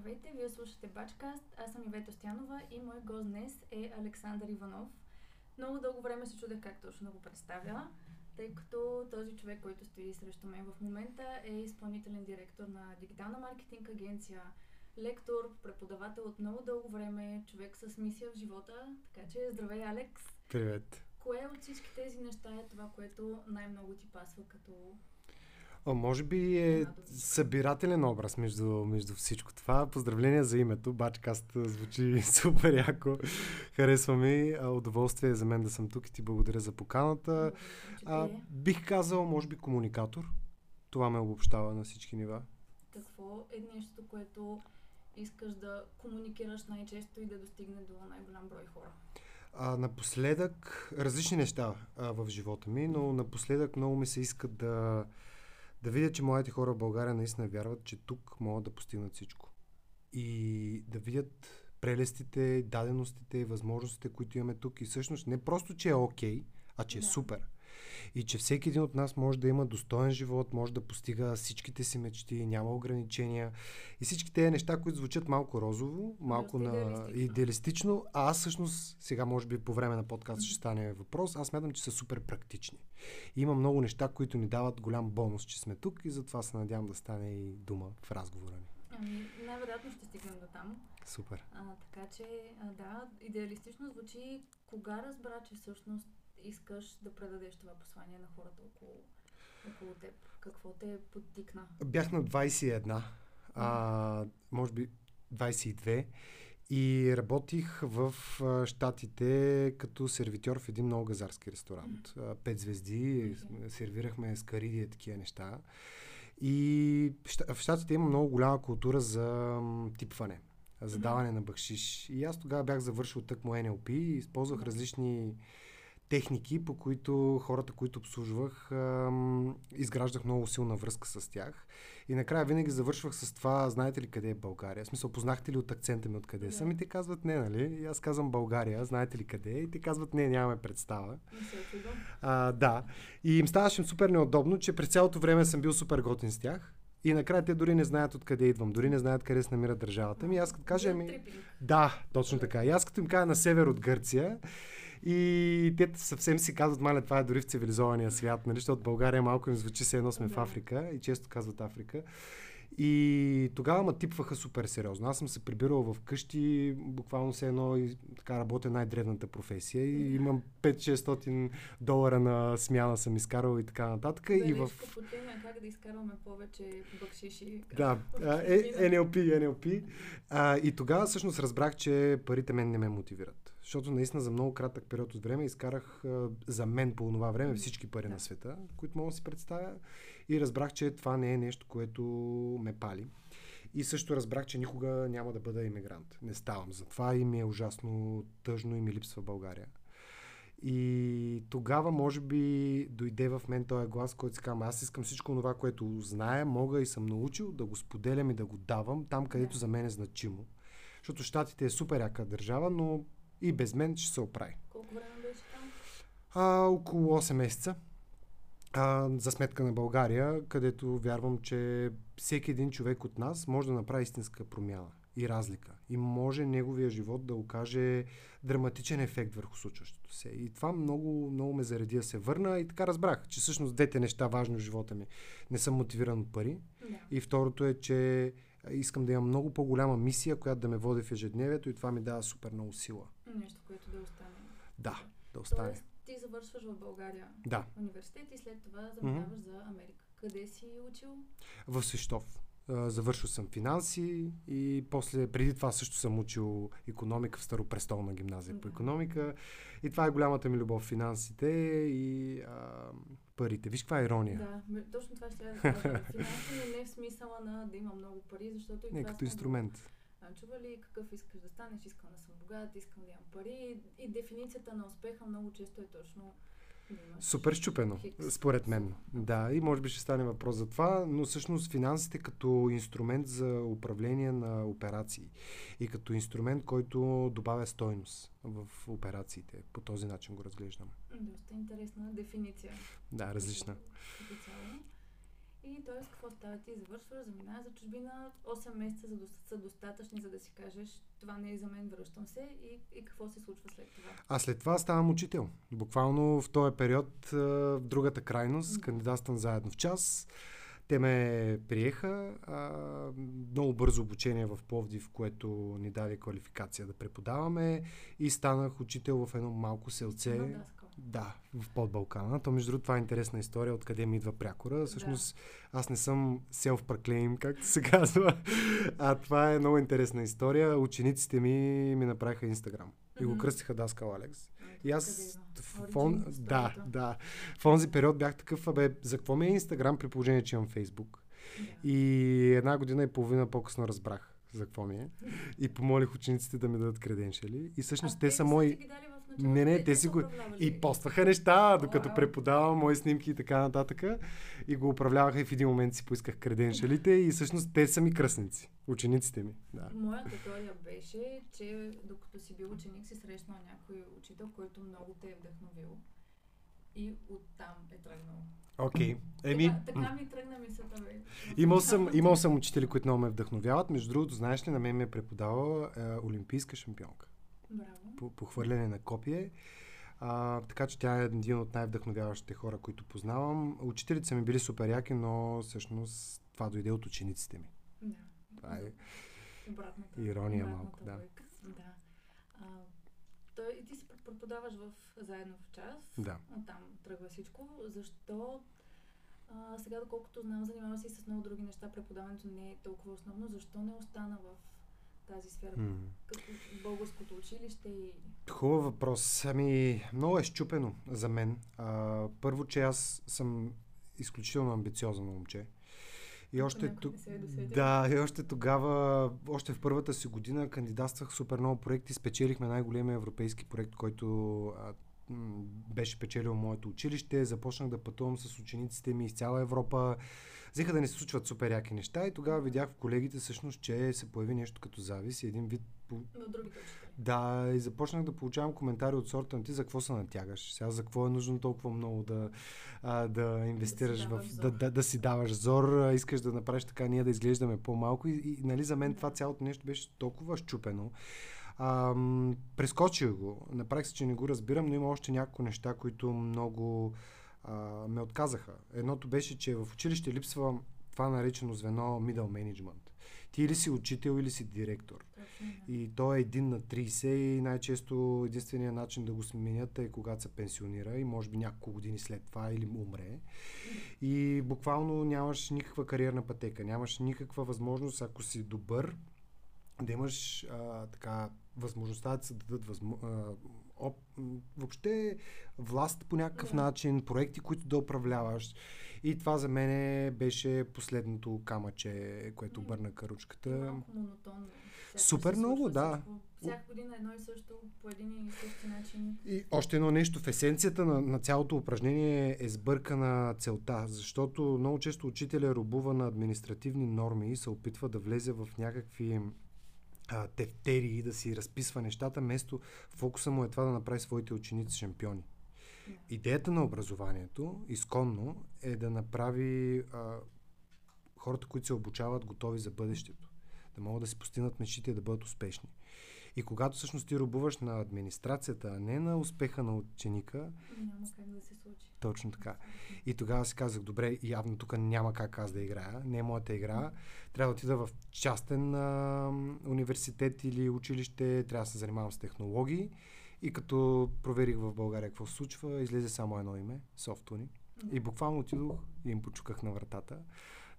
Здравейте, вие слушате Бачкаст. Аз съм Ивета Стоянова и мой гост днес е Александър Иванов. Много дълго време се чудех как точно да го представя, тъй като този човек, който стои срещу мен в момента е изпълнителен директор на дигитална маркетинг агенция, лектор, преподавател от много дълго време, човек с мисия в живота. Така че, здравей, Алекс! Привет! Кое от всички тези неща е това, което най-много ти пасва като О, може би е събирателен образ между, между всичко това. Поздравления за името. Бачкаст звучи супер яко. Харесва ми. Удоволствие е за мен да съм тук и ти благодаря за поканата. А, бих казал, може би, комуникатор. Това ме обобщава на всички нива. Какво е нещо, което искаш да комуникираш най-често и да достигне до най-голям брой хора? А, напоследък, различни неща а, в живота ми, но напоследък много ми се иска да, да видя, че моите хора в България наистина вярват, че тук могат да постигнат всичко. И да видят прелестите, даденостите и възможностите, които имаме тук. И всъщност не просто, че е окей, okay, а че е да. е супер. И че всеки един от нас може да има достоен живот, може да постига всичките си мечти, няма ограничения. И всички тези неща, които звучат малко розово, малко на идеалистично. идеалистично, а аз всъщност, сега може би по време на подкаст ще стане въпрос, аз смятам, че са супер практични. И има много неща, които ни дават голям бонус, че сме тук и затова се надявам да стане и дума в разговора ни. Ами, най-вероятно ще стигнем до там. Супер. А, така че, а, да, идеалистично звучи. Кога разбра, че всъщност искаш да предадеш това послание на хората около, около теб? Какво те подтикна? Бях на 21, а, може би 22 и работих в а, Штатите като сервитьор в един много газарски ресторант. Пет звезди, okay. сервирахме скариди и такива неща. И в Штатите има много голяма култура за типване, за даване на бъкшиш. И аз тогава бях завършил тъкмо NLP и използвах различни техники, по които хората, които обслужвах, изграждах много силна връзка с тях. И накрая винаги завършвах с това, знаете ли къде е България? В смисъл, познахте ли от акцента ми откъде yeah. съм? И те казват не, нали? И аз казвам България, знаете ли къде е? И те казват не, нямаме представа. А, да. И им ставаше супер неудобно, че през цялото време съм бил супер готин с тях. И накрая те дори не знаят откъде идвам, дори не знаят къде се намира държавата ми. Аз като кажа ми... Да, точно така. И аз като им кажа на север от Гърция и те съвсем си казват, маля, това е дори в цивилизования свят, нали? защото България малко им звучи се едно сме да. в Африка и често казват Африка. И тогава ме типваха супер сериозно. Аз съм се прибирал в къщи, буквално се едно и така работя най-древната професия и имам 5-600 долара на смяна съм изкарал и така нататък. Да, и в... как да изкарваме повече бъкшиши. Да, е, NLP, NLP. А, и тогава всъщност разбрах, че парите мен не ме мотивират. Защото наистина за много кратък период от време изкарах за мен по това време всички пари да. на света, които мога да си представя. И разбрах, че това не е нещо, което ме пали. И също разбрах, че никога няма да бъда иммигрант. Не ставам за това и ми е ужасно тъжно и ми липсва България. И тогава, може би, дойде в мен този глас, който си казвам, аз искам всичко това, което зная, мога и съм научил да го споделям и да го давам там, където за мен е значимо. Защото Штатите е супер яка държава, но и без мен ще се оправи. Колко време беше там? А, около 8 месеца. А, за сметка на България, където вярвам, че всеки един човек от нас може да направи истинска промяна и разлика. И може неговия живот да окаже драматичен ефект върху случващото се. И това много, много ме зареди да се върна и така разбрах, че всъщност двете неща важни в живота ми. Не съм мотивиран от пари. Да. И второто е, че искам да имам много по-голяма мисия, която да ме води в ежедневието и това ми дава супер много сила. Нещо, което да остане. Да, да остане. Тоест, ти завършваш в България да. университет и след това заминаваш mm-hmm. за Америка. Къде си учил? В Свищов. Завършил съм финанси и после, преди това също съм учил економика в Старопрестолна гимназия да. по економика. И това е голямата ми любов финансите и а, парите. Виж каква е ирония. Да, точно това ще я да кажа. Финанси не е в смисъла на да има много пари, защото и не, като инструмент. Чува ли какъв искаш да станеш? Искам да съм богат, искам да имам пари. И дефиницията на успеха много често е точно Супер щупено, според мен. Да, и може би ще стане въпрос за това, но всъщност финансите като инструмент за управление на операции и като инструмент, който добавя стойност в операциите. По този начин го разглеждам. Доста интересна дефиниция. Да, различна. И т.е. какво става? Ти завършваш, заминаваш за чужбина, 8 месеца за, до- са достатъчни, за да си кажеш, това не е за мен, връщам се и, и какво се случва след това. А след това ставам учител. Буквално в този период, в другата крайност, Да. кандидатствам заедно в час. Те ме приеха. А, много бързо обучение в Пловдив, което ни даде квалификация да преподаваме. И станах учител в едно малко селце. Има даскал. Да, в подбалкана. То между другото това е интересна история, откъде ми идва прякора. Всъщност аз не съм self-proclaim, както се казва. А това е много интересна история. Учениците ми ми направиха Инстаграм. И го кръстиха Даскал Алекс. И аз в, фон, да, да. В онзи период бях такъв, абе, за какво ми е Инстаграм при положение, че имам Фейсбук? Да. И една година и половина по-късно разбрах за какво ми е. И помолих учениците да ми дадат креденшали. И всъщност А те са мои... в началото? Не, не, Те- си го... И постваха неща, докато Уау. преподавам мои снимки и така нататък. И го управляваха и в един момент си поисках креденшалите и всъщност те са ми кръстници. Учениците ми. Да. Моята теория беше, че докато си бил ученик си срещнал някой учител, който много те е вдъхновил. И оттам е тръгнал. Окей. Еми, Така, така ми тръгна мисълта, бе. Имал съм, имал съм учители, които много ме вдъхновяват. Между другото, знаеш ли, на мен ме е преподавала е, олимпийска шампионка Браво. по, хвърляне на копие. А, така че тя е един от най-вдъхновяващите хора, които познавам. Учителите са ми били супер яки, но всъщност това дойде от учениците ми. Да. Това е Обратната. ирония обратната малко, да. логика. Да. А, той, и ти си преподаваш в, заедно в час. Да. Оттам тръгва всичко. Защо а, сега, доколкото знам, занимава се и с много други неща, преподаването не е толкова основно. Защо не остана в тази сфера, М. като българското училище и... Хубав въпрос. Ами, много е щупено за мен. А, първо, че аз съм изключително амбициозно момче. И още, се е да, и още тогава, още в първата си година кандидатствах супер много проекти. Спечелихме най-големия европейски проект, който а, беше печелил моето училище. Започнах да пътувам с учениците ми из цяла Европа. Взеха да не се случват супер яки неща и тогава видях в колегите всъщност, че се появи нещо като завис и един вид другите учители. да, и започнах да получавам коментари от сорта на ти за какво се натягаш. Сега за какво е нужно толкова много да, а, да инвестираш даваш в... Да, да, да си даваш зор, искаш да направиш така ние да изглеждаме по-малко. И, и нали, за мен Да. това цялото нещо беше толкова щупено. А, прескочих го. Направих се, че не го разбирам, но има още няколко неща, които много а, ме отказаха. Едното беше, че в училище липсва това наречено звено middle management. Ти или си учител, или си директор. Точно. И той е един на 30 и най-често единственият начин да го сменят е когато се пенсионира и може би няколко години след това или умре. И буквално нямаш никаква кариерна пътека, нямаш никаква възможност, ако си добър, да имаш а, така възможността да се дадат възмо... а, м, въобще власт по някакъв начин, проекти, които да управляваш. И това за мен беше последното камъче, което М. бърна каручката. Малко монотонно. Супер много, да. Всяка година едно и също, по един и същи начин. И още едно нещо. В есенцията на, на цялото упражнение е сбъркана целта, защото много често учителя рубува на административни норми и се опитва да влезе в някакви а, тефтери и да си разписва нещата, вместо фокуса му е това да направи своите ученици шампиони. Идеята на образованието, изконно, е да направи а, хората, които се обучават, готови за бъдещето. Да могат да си постигнат мечтите и да бъдат успешни. И когато всъщност ти рубуваш на администрацията, а не на успеха на ученика, Няма как да се случи. точно така. И тогава си казах, добре, явно тук няма как аз да играя, не е моята игра. Трябва да отида в частен а, университет или училище, трябва да се занимавам с технологии. И като проверих в България какво се случва, излезе само едно име, Софтуни. И буквално отидох и им почуках на вратата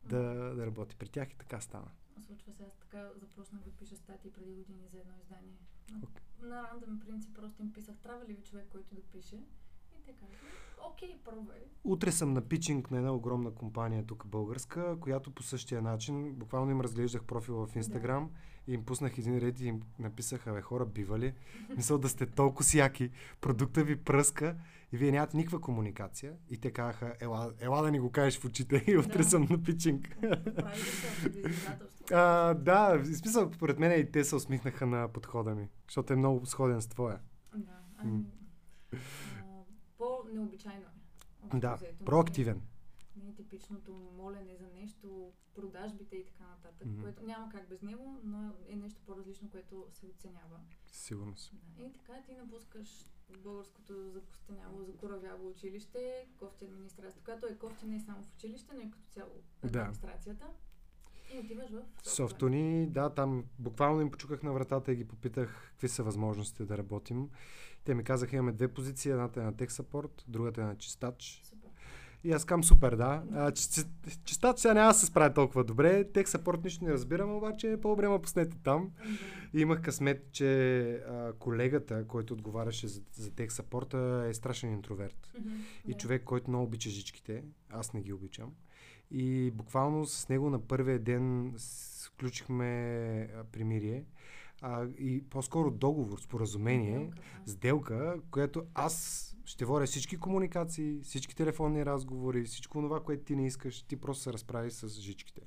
да, да работи при тях и така стана. Случва се, аз така започнах да пиша статии преди години за едно издание. На, на рандъм принцип просто им писах, трябва ли ви човек, който да пише? И те казаха, окей, пробвай. Утре съм на питчинг на една огромна компания тук българска, която по същия начин, буквално им разглеждах профил в Инстаграм и им пуснах един ред и им написах, абе хора, бива ли? Мисля да сте толкова сяки, продукта ви пръска и вие нямате никаква комуникация. И те казаха, ела, ела да ни го кажеш в очите и утре Да. съм на питчинг. Прави се? А, да, в смисъл, според мен и те се усмихнаха на подхода ми, защото е много сходен с твоя. Да, ами, М. а, по-необичайно е. Да, проактивен. Не е типично типичното молене за нещо, продажбите и така нататък, Мгм. което няма как без него, но е нещо по-различно, което се оценява. Сигурно си. Да. И така ти напускаш българското закостеняло, закоравяло училище, кофти администрация, която е кофти не само в училище, но и като цяло Да. И отиваш в Софтуни, да, там буквално им почуках на вратата и ги попитах какви са възможностите да работим. Те ми казаха, имаме две позиции, едната е на тех саппорт, другата е на чистач. Супер. И аз кам супер, да. А, чи- чи- чистач сега няма да се справя толкова добре. Тех саппорт нищо не разбирам, обаче по-добре ме пуснете там. И имах късмет, че а, колегата, който отговаряше за, за тех саппорта, е страшен интроверт. И човек, който много обича жичките. Аз не ги обичам. И буквално с него на първия ден сключихме примирие. А, и по-скоро договор, споразумение, Сделка, сделка, която аз ще водя всички комуникации, всички телефонни разговори, всичко това, което ти не искаш, ти просто се разправи с жичките.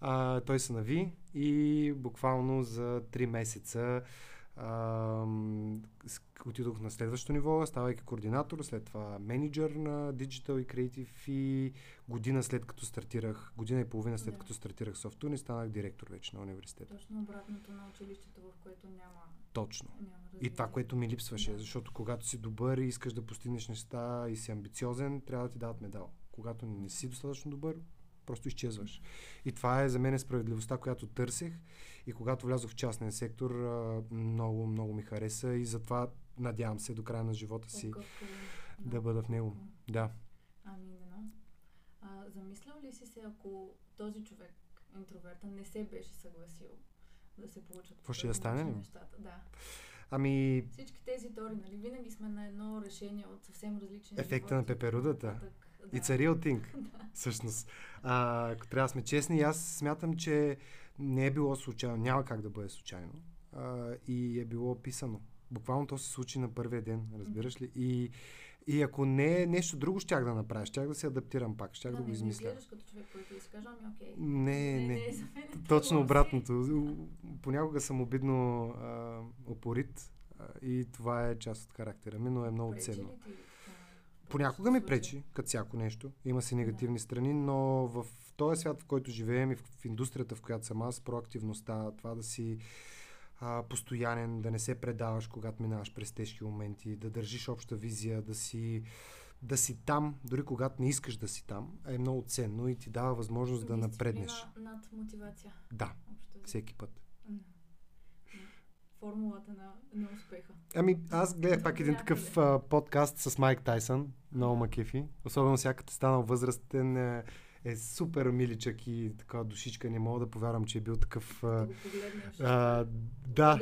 А, той се нави и буквално за 3 месеца отидох на следващото ниво, ставайки координатор, след това менеджер на Digital и Creative и година след като стартирах, година и половина след Да. като стартирах Softune, станах директор вече на университета. Точно обратното на училището, в което няма, Точно. няма И това, което ми липсваше, Да. защото когато си добър и искаш да постигнеш неща и си амбициозен, трябва да ти дадат медал. Когато не си достатъчно добър, просто изчезваш. И това е за мен справедливостта, която търсех. И когато влязох в частния сектор, много, много ми хареса и затова надявам се до края на живота си По-гъвкаво, да бъда в него. Да. Ами, не а, Замислял ли си се, ако този човек, интроверта, не се беше съгласил да се получат по Какво ще да стане ли? нещата? Да. Ами, Всички тези теории, нали, винаги сме на едно решение от съвсем различен Ефекта живот на пеперудата. нататък. It's a real thing, всъщност. А, ако трябва да сме честни, аз смятам, че не е било случайно, няма как да бъде случайно. А, и е било описано. Буквално то се случи на първия ден, разбираш ли? И, и ако не е нещо друго, щях да направя, щях да се адаптирам пак, щях да, да, го не, измисля. Не като човек, който си каже, ами окей. Не, не. е за мен Точно обратното. Понякога съм обидно а, опорит а, и това е част от характера ми, но е много ценно. ти Понякога ми пречи, като всяко нещо. Има си негативни страни, но в този свят, в който живеем и в, индустрията, в която съм аз, проактивността, това да си а, постоянен, да не се предаваш, когато минаваш през тежки моменти, да държиш обща визия, да си, да си там, дори когато не искаш да си там, е много ценно и ти дава възможност да Дисциплина напреднеш. над мотивация. Да, всеки път. Формулата на, на успеха. Ами, аз гледах пак един такъв а, подкаст с Майк Тайсън, много ма кефи. Особено сега като е станал възрастен, е, е супер миличък и така душичка. Не мога да повярвам, че е бил такъв... Да А, погледнеш. а, да,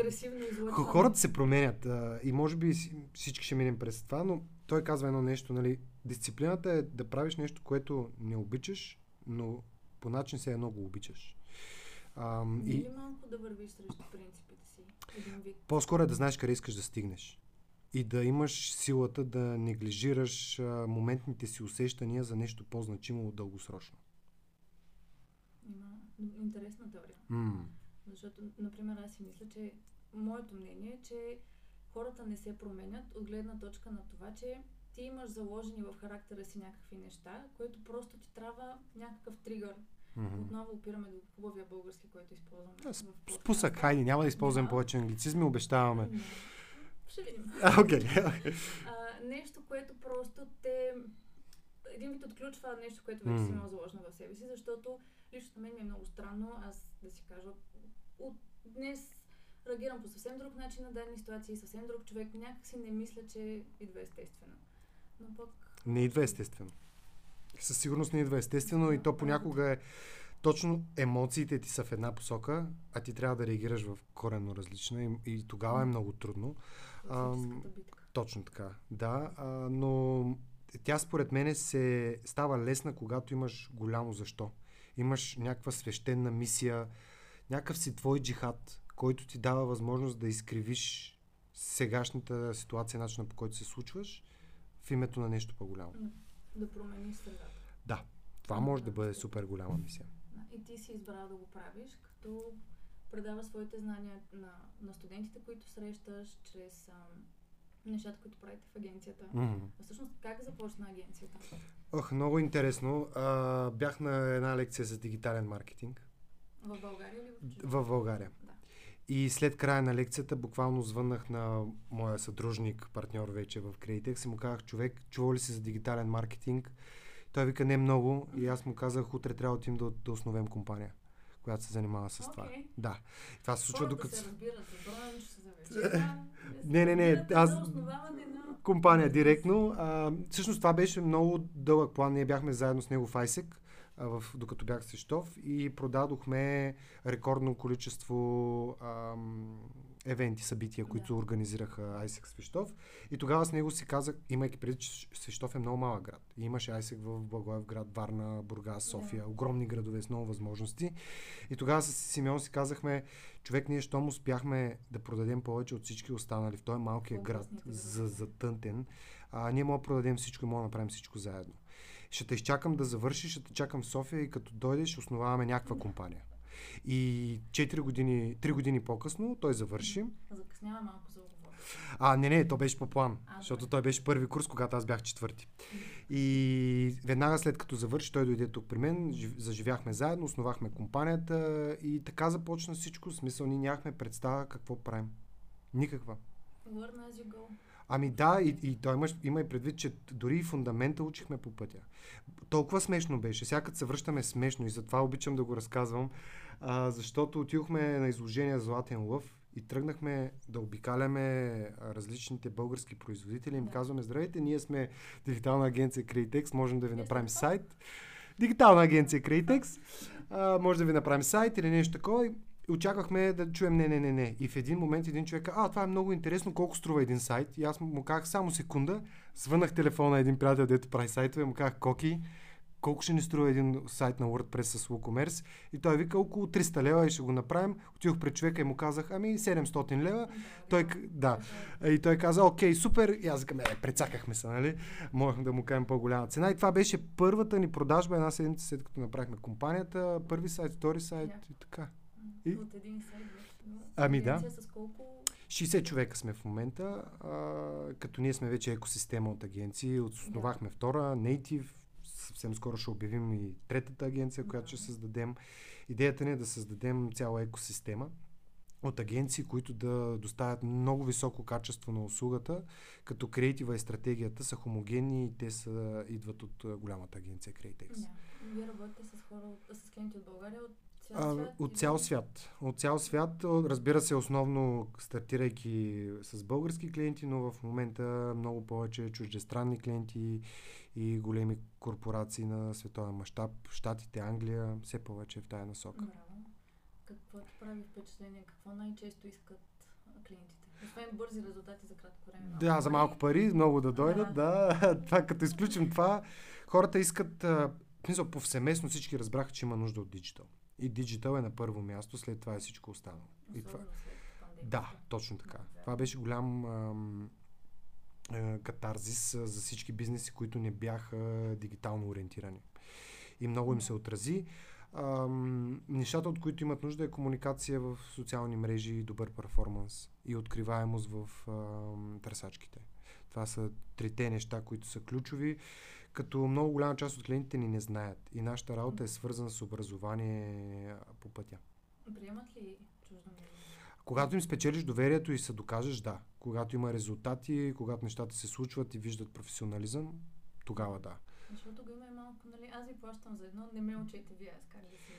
хората се променят а, и може би си- всички ще минем през това, но той казва едно нещо, нали, дисциплината е да правиш нещо, което не обичаш, но по начин се едно го обичаш. А, и ли малко да вървиш срещу вид. По-скоро е да знаеш къде искаш да стигнеш. И да имаш силата да неглижираш моментните си усещания за нещо по-значимо дългосрочно. Има интересна теория. М. Защото, например, аз си мисля, че моето мнение е, че хората не се променят от гледна точка на това, че ти имаш заложени в характера си някакви неща, което просто ти трябва някакъв тригър. Мгм. Отново опираме до хубавия български, който използваме. Да. Спусък, хайде, няма да използвам Да. повече англицизми, обещаваме. Не. Ще видим. А, окей. а, нещо, което просто те... Един вид отключва нещо, което вече си М. имал заложено в себе си, защото лично на мен ми е много странно, аз да си кажа, от днес реагирам по съвсем друг начин на дадени ситуации, съвсем друг човек, някакси не мисля, че идва естествено. Но пък... Не идва естествено. Със сигурност не идва естествено и то понякога е точно емоциите ти са в една посока, а ти трябва да реагираш в коренно различна и, и тогава е много трудно. Битка. Точно така, да, а, но тя според мене се става лесна, когато имаш голямо защо. Имаш някаква свещена мисия, някакъв си твой джихад, който ти дава възможност да изкривиш сегашната ситуация, начина по който се случваш, в името на нещо по-голямо. Да промениш средата. Да, това може да бъде супер голяма мисия. И ти си избрал да го правиш, като предава своите знания на, на студентите, които срещаш, чрез ам, нещата, които правите в агенцията. Мгм. А всъщност как започна агенцията? Ох, много интересно. А, бях на една лекция за дигитален маркетинг В България или в чужбина? в България. И след края на лекцията буквално звъннах на моя съдружник, партньор вече в Createx и му казах, човек, чувал ли си за дигитален маркетинг? Той вика, не много. И аз му казах, утре трябва да отидем да, да основем компания, която се занимава с това. Окей. Да. И това се случва Хората докато... се разбират за за вечера. Не, не, не, аз- компания директно. А, всъщност това беше много дълъг план. Ние бяхме заедно с него в ISEC, в, докато бях в Свищов и продадохме рекордно количество ам, евенти, събития, които Да. организираха ISEC Свищов. И тогава с него си казах, имайки преди, че Свищов е много малък град. И имаше ISEC в Благоевград, Варна, Бургас, София. Да. Огромни градове с много възможности. И тогава с Симеон си казахме, човек, ние щом успяхме да продадем повече от всички останали в този малкия град, По-областните за, за Тънтен, а, ние можем да продадем всичко и можем да направим всичко заедно. Ще те изчакам да завършиш, ще те чакам в София и като дойдеш, основаваме някаква компания. И 4 години, 3 години по-късно той завърши. Закъснява малко за оговор. А, не, не, то беше по план, А, защото той беше първи курс, когато аз бях четвърти. И веднага след като завърши, той дойде тук при мен, жив- заживяхме заедно, основахме компанията и така започна всичко. В смисъл, ние нямахме представа какво правим. Никаква. Learn as you go. Ами да, и, и той има, има и предвид, че дори и фундамента учихме по пътя. Толкова смешно беше. Сега се връщаме смешно и затова обичам да го разказвам, а, защото отидохме на изложение Златен лъв и тръгнахме да обикаляме различните български производители. Им Да. казваме, здравейте, ние сме дигитална агенция Createx, можем да ви направим сайт. Дигитална агенция Createx, а, може да ви направим сайт или нещо такова. И очаквахме да чуем не, не, не, не. И в един момент един човек каза, а, това е много интересно, колко струва един сайт. И аз му казах само секунда, свънах телефона на един приятел, дето прави сайтове, му казах, Коки, колко ще ни струва един сайт на WordPress с WooCommerce? И той вика около 300 лева и ще го направим. Отидох пред човека и му казах, ами 700 лева. Той, да. И той каза, окей, супер. И аз казвам, е, прецакахме се, нали? Можехме да му кажем по-голяма цена. И това беше първата ни продажба една седмица след като направихме компанията. Първи сайт, втори сайт Да. и така. И- От един в Ами да. с колко 60 човека сме в момента, а, като ние сме вече екосистема от агенции. Основахме втора, Native. Съвсем скоро ще обявим и третата агенция, която ще Да. създадем. Идеята ни е да създадем цяла екосистема от агенции, които да доставят много високо качество на услугата, като креатива и стратегията са хомогенни и те са, идват от голямата агенция Createx. Да. Вие работите с хора, с клиенти от България, от цял А, от цял свят. От цял свят, разбира се, основно стартирайки с български клиенти, но в момента много повече чуждестранни клиенти и големи корпорации на световен мащаб. Штатите, Англия, все повече в тая насока. Браво. Какво ти прави впечатление? Какво най-често искат клиентите? Освен бързи резултати за кратко време. малко Да, за малко пари, много да дойдат, да. това, като изключим това, хората искат, в смисъл, повсеместно всички разбраха, че има нужда от диджитал. И диджитал е на първо място, след това е всичко останало. И това, пандемията. Да, точно така. Това беше голям ам, е, катарзис а, за всички бизнеси, които не бяха дигитално ориентирани. И много им се отрази. Ам, нещата, от които имат нужда е комуникация в социални мрежи и добър перформанс и откриваемост в ам, търсачките. Това са трите неща, които са ключови, като много голяма част от клиентите ни не знаят. И нашата работа е свързана с образование по пътя. Приемат ли чуждо? Когато им спечелиш доверието и се докажеш, да. Когато има резултати, когато нещата се случват и виждат професионализъм, тогава да. Защото го има и малко, нали? Аз ви плащам за едно, не ме учете вие, аз как да си...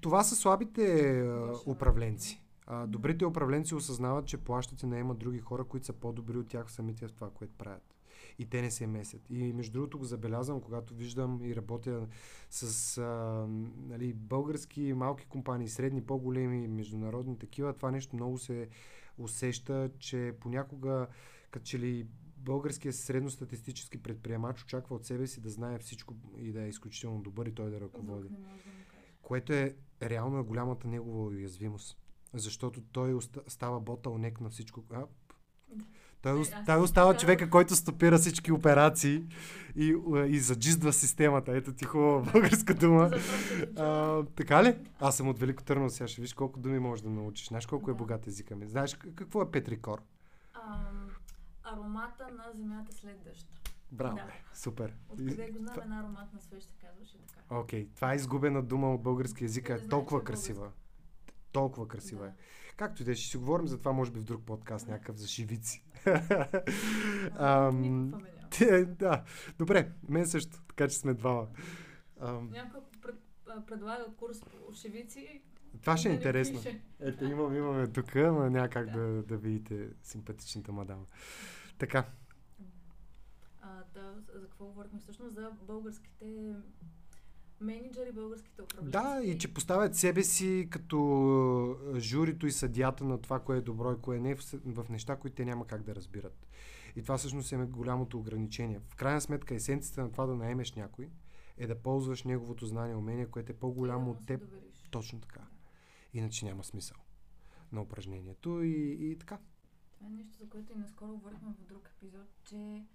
Това са слабите а, управленци. А, добрите управленци осъзнават, че плащат и наемат други хора, които са по-добри от тях самите в това, което правят. И те не се месят. И между другото го забелязвам, когато виждам и работя с а, нали, български малки компании, средни, по-големи, международни такива. Това нещо много се усеща, че понякога, като че ли българският средностатистически предприемач очаква от себе си да знае всичко и да е изключително добър и той да ръководи. Да. Което е реално е голямата негова уязвимост. Защото той става ботълнек на всичко. А, той, Е, той остава човека, който стопира всички операции и, уа, и заджиздва системата. Ето ти хубава българска дума. А, така ли? Аз съм от Велико Търново, сега ще виж колко думи можеш да научиш. Знаеш колко е богат езика ми. Знаеш какво е Петрикор? Ам, аромата на земята след дъжд. Браво, Да. супер. Откъде го знам, една ароматна свещ се казваше така. Окей, това е изгубена дума от български язик, Не е толкова е красива. Толкова красива е. Да. Както и да е, ще си говорим за това, може би в друг подкаст, някакъв за шивици. А, Ам, да, добре, мен също, така че сме двама. Ам, Някой пред, предлага курс по шевици, това ще е да интересно. пише. Ето, имам, имаме тук, но няма как да, да видите симпатичната мадама. Така, А, да, за какво говорихме всъщност? За българските менеджери, българските управленци. да, и че поставят себе си като журито и съдята на това, кое е добро и кое не е в, неща, които те няма как да разбират. И това всъщност е голямото ограничение. В крайна сметка, есенцията на това да наемеш някой е да ползваш неговото знание умение, което е по-голямо от теб. довериш. Точно така. Иначе няма смисъл на упражнението и, и така. Това е нещо, за което и наскоро говорихме в друг епизод, че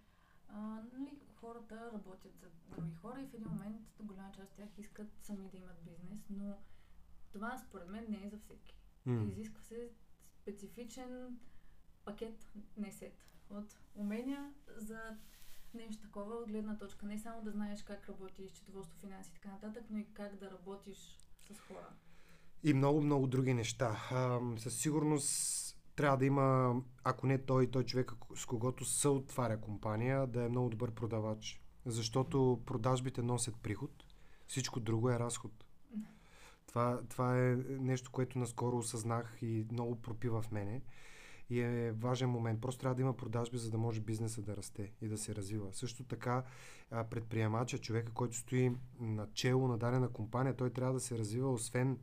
а, нали, хората работят за други хора и в един момент голяма част от тях искат сами да имат бизнес, но това според мен не е за всеки. М. Изисква се специфичен пакет, не сет, от умения за нещо такова от гледна точка. Не само да знаеш как работи счетоводство, финанси и така нататък, но и как да работиш с хора. И много, много други неща. А, със сигурност трябва да има, ако не той, той човек, с когото се отваря компания, да е много добър продавач. Защото продажбите носят приход, всичко друго е разход. Това, това е нещо, което наскоро осъзнах и много пропива в мене. И е важен момент. Просто трябва да има продажби, за да може бизнеса да расте и да се развива. Също така, предприемача, човека, който стои на чело на дадена компания, той трябва да се развива, освен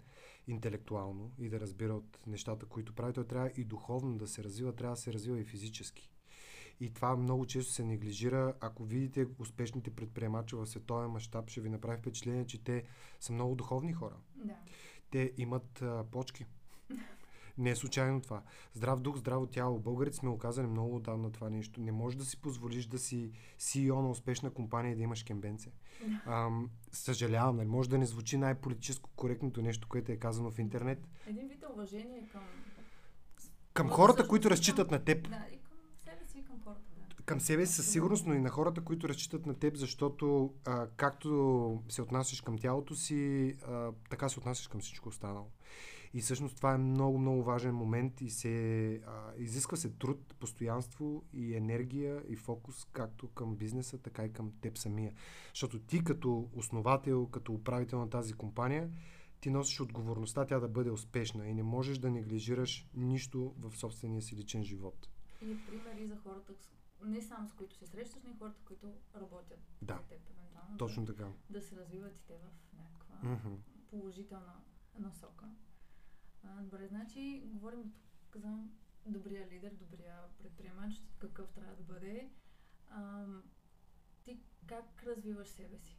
интелектуално и да разбира от нещата, които прави, той трябва и духовно да се развива, трябва да се развива и физически. И това много често се неглижира. Ако видите успешните предприемачи в световен мащаб, ще ви направи впечатление, че те са много духовни хора. Да. Те имат а, почки. Не е случайно това. Здрав дух, здраво тяло. Българите сме оказали много отдавна това нещо. Не можеш да си позволиш да си CEO на успешна компания и да имаш кембенце. Ам, съжалявам, нали? може да не звучи най-политическо коректното нещо, което е казано в интернет. Един вид уважение към... Към хората, които разчитат на теб. Да, и към себе си, към хората. Към себе си със сигурност, но и на хората, които разчитат на теб, защото а, както се отнасяш към тялото си, а, така се отнасяш към всичко останало. И всъщност това е много, много важен момент и се а, изисква се труд, постоянство и енергия и фокус както към бизнеса, така и към теб самия. Защото ти като основател, като управител на тази компания, ти носиш отговорността тя да бъде успешна и не можеш да неглижираш нищо в собствения си личен живот. И примери за хората, не само с които се срещаш, но и хората, които работят Да. теб. Точно да, така. да се развиват и те в някаква Мгм. положителна насока. А, добре, значи говорим тук за добрия лидер, добрия предприемач, какъв трябва да бъде. А, ти как развиваш себе си?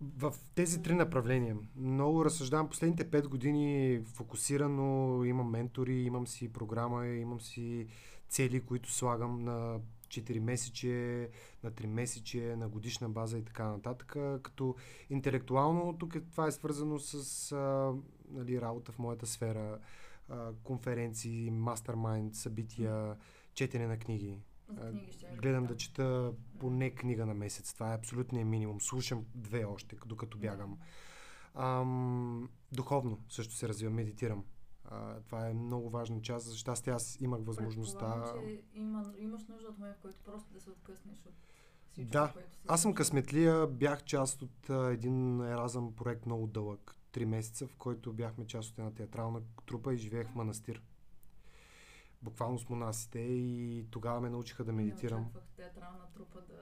В тези три направления. Много разсъждавам. Последните пет години фокусирано имам ментори, имам си програма, имам си цели, които слагам на 4 месече, на 3 месече, на годишна база и така нататък. Като интелектуално тук е, това е свързано с а, нали, работа в моята сфера, а, конференции, мастермайнд, събития, четене на книги. А, Гледам да чета поне книга на месец. Това е абсолютният минимум. Слушам две още, докато бягам. Ам, духовно също се развивам, медитирам. А, това е много важна част. За щастие аз имах възможността. Че има, имаш нужда от момент, в който просто да се откъснеш от всичко, Да, което си Аз съм късметлия, бях част от а, един еразъм проект много дълъг. Три месеца, в който бяхме част от една театрална трупа и живеех в манастир. Буквално с монасите и тогава ме научиха да медитирам. Не очаквах театрална трупа да...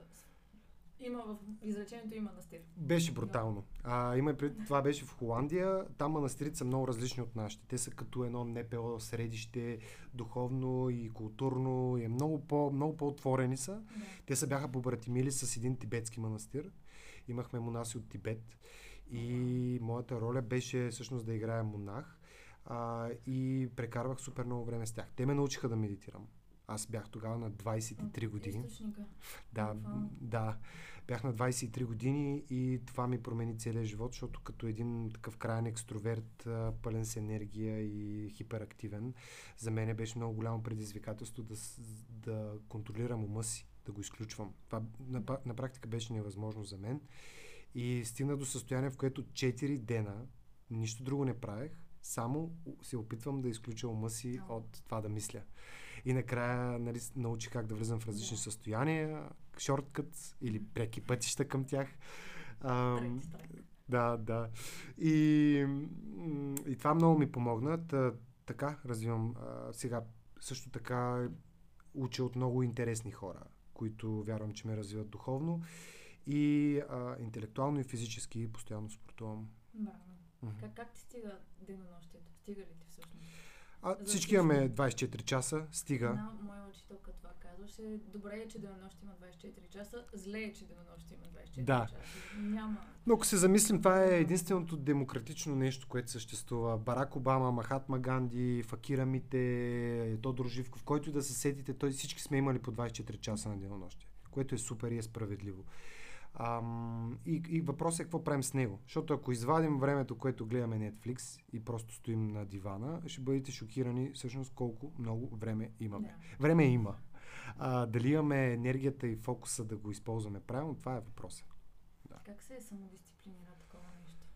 Има в изречението има манастир. Беше брутално. А, има пред... Това беше в Холандия. Там манастирите са много различни от нашите. Те са като едно НПО средище, духовно и културно. И е много, по, много по-отворени са. Да. Те се бяха побратимили с един тибетски манастир. Имахме монаси от Тибет. И моята роля беше всъщност да играя монах. А, и прекарвах супер много време с тях. Те ме научиха да медитирам. Аз бях тогава на 23 От години. Източника. Да, да. Бях на 23 години и това ми промени целия живот, защото като един такъв крайен екстроверт, пълен с енергия и хиперактивен, за мен беше много голямо предизвикателство да, да контролирам ума си, да го изключвам. Това на, на практика беше невъзможно за мен. И стигна до състояние, в което 4 дена нищо друго не правех, само се опитвам да изключа ума си от това да мисля. И накрая нали, научих как да влизам в различни Да. състояния, шорткът или преки пътища към тях. Ам, да, да. И, и това много ми помогна. Та, така развивам. А, сега също така уча от много интересни хора, които вярвам, че ме развиват духовно и а, интелектуално и физически постоянно спортувам. Браво. Как, как ти стига денонощието? Стига ли ти всъщност? А, За всички имаме 24 часа, стига. Една моя учителка това казваше. Добре е, че денонощие има 24 часа. Зле е, че денонощие има 24 Да. часа. Няма. Но ако се замислим, това е единственото демократично нещо, което съществува. Барак Обама, Махатма Ганди, Факирамите, Тодор Живков, който и да се сетите, той всички сме имали по 24 часа на денонощие, което е супер и е справедливо. Ам, и, и въпросът е какво правим с него. Защото ако извадим времето, което гледаме Netflix и просто стоим на дивана, ще бъдете шокирани всъщност колко много време имаме. Да. Време има. А, дали имаме енергията и фокуса да го използваме правилно, това е въпросът. Как се самодисциплинира такова нещо?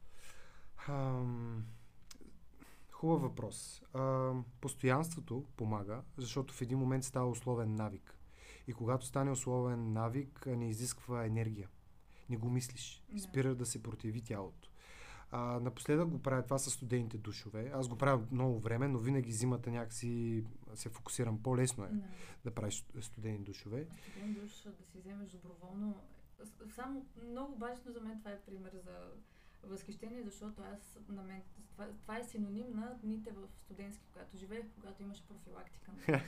Ам, хубав въпрос. Ам, постоянството помага, защото в един момент става условен навик. И когато стане условен навик, а, не изисква енергия. Не го мислиш. Да. Спира да се противи тялото. А, напоследък го правя това с студените душове. Аз го правя много време, но винаги зимата някакси се фокусирам. По-лесно е Да. да правиш студени душове. Студент душ да си вземеш доброволно. Само много важно за мен това е пример за възхищение, защото аз на мен това, това е синоним на дните в студентски, когато живеех, когато имаше профилактика на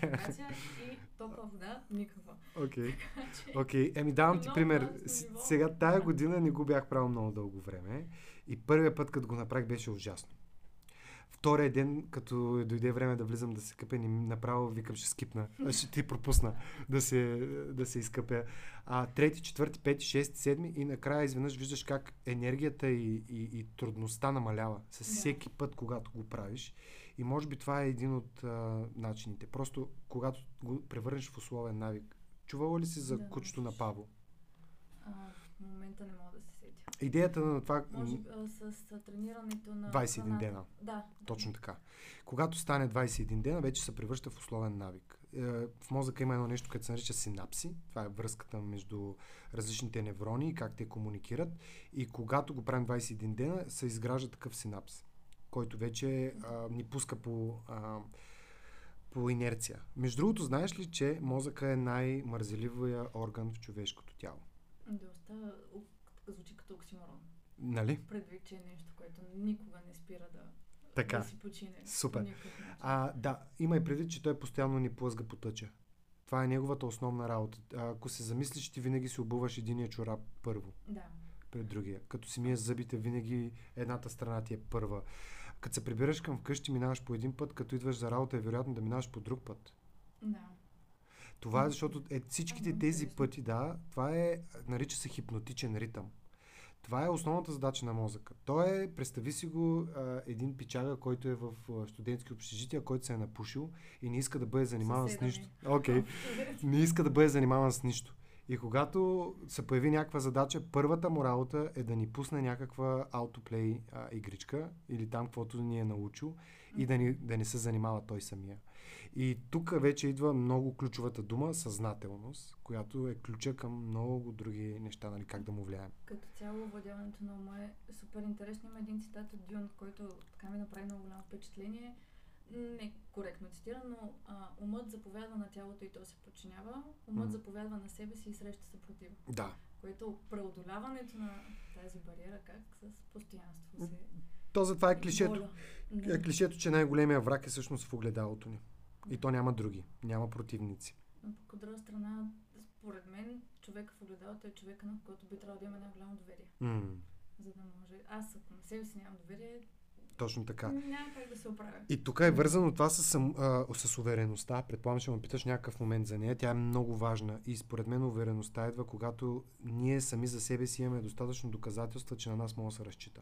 и топла вода никаква. Окей. Че, Окей, еми давам ти пример. Сега тая година не го бях правил много дълго време и първият път, като го направих, беше ужасно. Втория ден, като дойде време да влизам да се къпя, ни направо викам, ще скипна. Ще ти пропусна да се, да се изкъпя. А, трети, четвърти, пети, шести, седми и накрая изведнъж виждаш как енергията и, и, и трудността намалява с Да. всеки път, когато го правиш. И може би това е един от а, начините. Просто когато го превърнеш в условен навик. Чувала ли си за Да, кучето на. Паво? а, в момента не мога да се. Идеята на това... Може а, с, с тренирането на 21 храната. дена. Да. Точно така. Когато стане 21 дена, вече се превръща в условен навик. Е, В мозъка има едно нещо, което се нарича синапси. Това е връзката между различните неврони и как те комуникират. И когато го правим 21 дена, се изгражда такъв синапс, който вече а, ни пуска по, а, по инерция. Между другото, знаеш ли, че мозъка е най-мързеливия орган в човешкото тяло? Доста звучи като оксиморон. Нали? Предвид, че е нещо, което никога не спира да, Така. да си почине. Супер. А, да, има и предвид, че той постоянно ни плъзга по тъча. Това е неговата основна работа. А, ако се замислиш, ти винаги си обуваш единия чорап първо, Да. пред другия. Като си миеш зъбите, винаги едната страна ти е първа. Като се прибираш към вкъщи, минаваш по един път, като идваш за работа, е вероятно да минаваш по друг път. Да. Това е защото е, всичките тези пъти, да, това е, нарича се хипнотичен ритъм. Това е основната задача на мозъка. Той е, представи си го, а, един пичага, който е в студентски общежития, който се е напушил и не иска да бъде занимаван с Съседа нищо. Окей. Не иска да бъде занимаван с нищо. И когато се появи някаква задача, първата му работа е да ни пусне някаква аутоплей а, игричка или там, каквото ни е научил и да, ни, да не се занимава той самия. И тук вече идва много ключовата дума съзнателност, която е ключа към много други неща, нали, как да му влияем. Като цяло владяването на ума е супер интересно. Има един цитат от Дюн, който така ми направи много голямо впечатление. Не коректно цитирам, но а, умът заповядва на тялото и то се подчинява. Умът Мгм. заповядва на себе си и среща съпротива. Да. Което преодоляването на тази бариера, как с постоянство се... То затова е клишето. Е клишето, че най-големия враг е всъщност в огледалото ни. И то няма други. Няма противници. Но пък от друга страна, според мен, човек в огледалото е човека, на който би трябвало да има най-голямо доверие. М. За да може. Аз, ако на себе си нямам доверие, Точно така. Няма как да се оправя. И тук е вързано това с, а, с увереността. Предполагам, ще ме питаш някакъв момент за нея. Тя е много важна. И според мен увереността идва, когато ние сами за себе си имаме достатъчно доказателства, че на нас може да се разчита.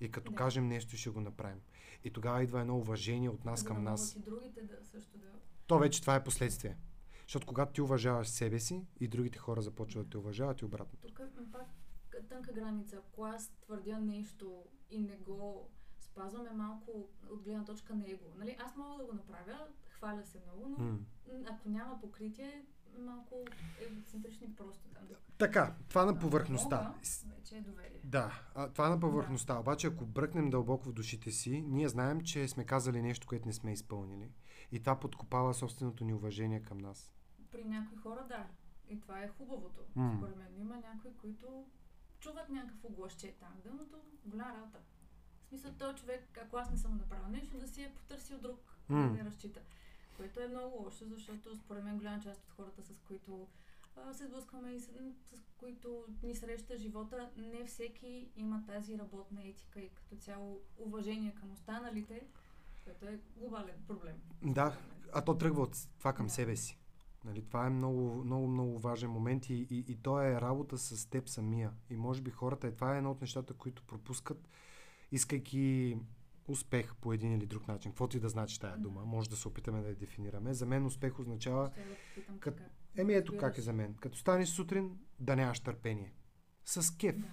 И като Да. кажем нещо, ще го направим. И тогава идва едно уважение от нас към нас. и другите да също да... То вече това е последствие. Защото когато ти уважаваш себе си и другите хора започват да те уважават и обратно. Тук е пак тънка граница. Ако аз твърдя нещо и не го спазваме малко от гледна точка на его. Нали? Аз мога да го направя, хваля се много, но м, ако няма покритие, малко егоцентрични просто там. Така, това на повърхността. мога, вече е доверие. Да, това е на повърхността. Обаче, ако бръкнем дълбоко в душите си, ние знаем, че сме казали нещо, което не сме изпълнили. И това подкопава собственото ни уважение към нас. При някои хора да. И това е хубавото. М. Според мен има някои, които чуват някакво гласче там, дъното, голяма работа. В смисъл, този човек, ако аз не съм направил нещо, да си е потърсил друг, М. да не разчита. Което е много лошо, защото според мен голяма част от хората, с които а, се сблъскваме и с, с които ни среща живота, не всеки има тази работна етика и като цяло уважение към останалите, което е глобален проблем. Да, а то тръгва от това към Да. себе си. Нали, това е много, много, много важен момент и, и, и то е работа с теб самия. И може би хората, и това е едно от нещата, които пропускат, искайки успех по един или друг начин. Каквото и да значи тая дума, може да се опитаме да я дефинираме. За мен успех означава попитам кът- така. Еми ето Разбираш. как е за мен. Като станеш сутрин, да нямаш търпение. С кеф. Да.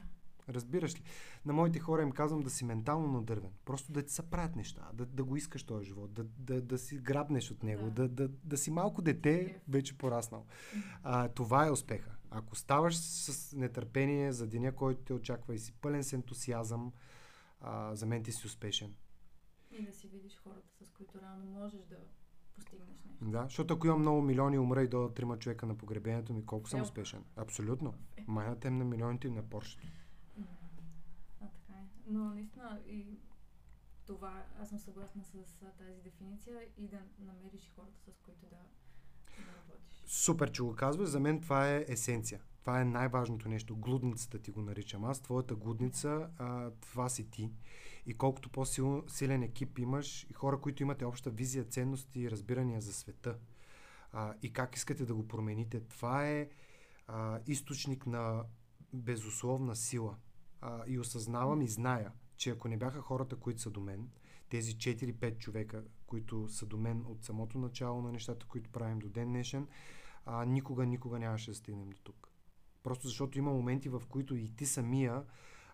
Разбираш ли? На моите хора им казвам да си ментално надървен. Просто да ти се правят неща, да, да го искаш този живот, да, да, да си грабнеш от него, да, Да. да, да си малко дете, вече пораснал. А, това е успеха. Ако ставаш с нетърпение за деня, който те очаква и си пълен с ентусиазъм, а, за мен ти си успешен. И да си видиш хората, с които реално можеш да постигнеш нещо. Да, защото ако имам много милиони и умра и до трима човека на погребението ми, колко съм Е, успешен? Абсолютно. Е. Майната им на милионите и на Поршето. А, така е. Но наистина и това, аз съм съгласна с а, тази дефиниция и да намериш хората, с които да, да работиш. Супер, че го казваш. За мен това е есенция. Това е най-важното нещо. Глудницата ти го наричам аз. Твоята глудница, а, това си ти. И колкото по-силен екип имаш и хора, които имате обща визия, ценности и разбирания за света а, и как искате да го промените, това е а, източник на безусловна сила. А, и осъзнавам и зная, че ако не бяха хората, които са до мен, тези 4-5 човека, които са до мен от самото начало на нещата, които правим до ден днешен, а, никога, никога нямаше да стигнем до тук. Просто защото има моменти, в които и ти самия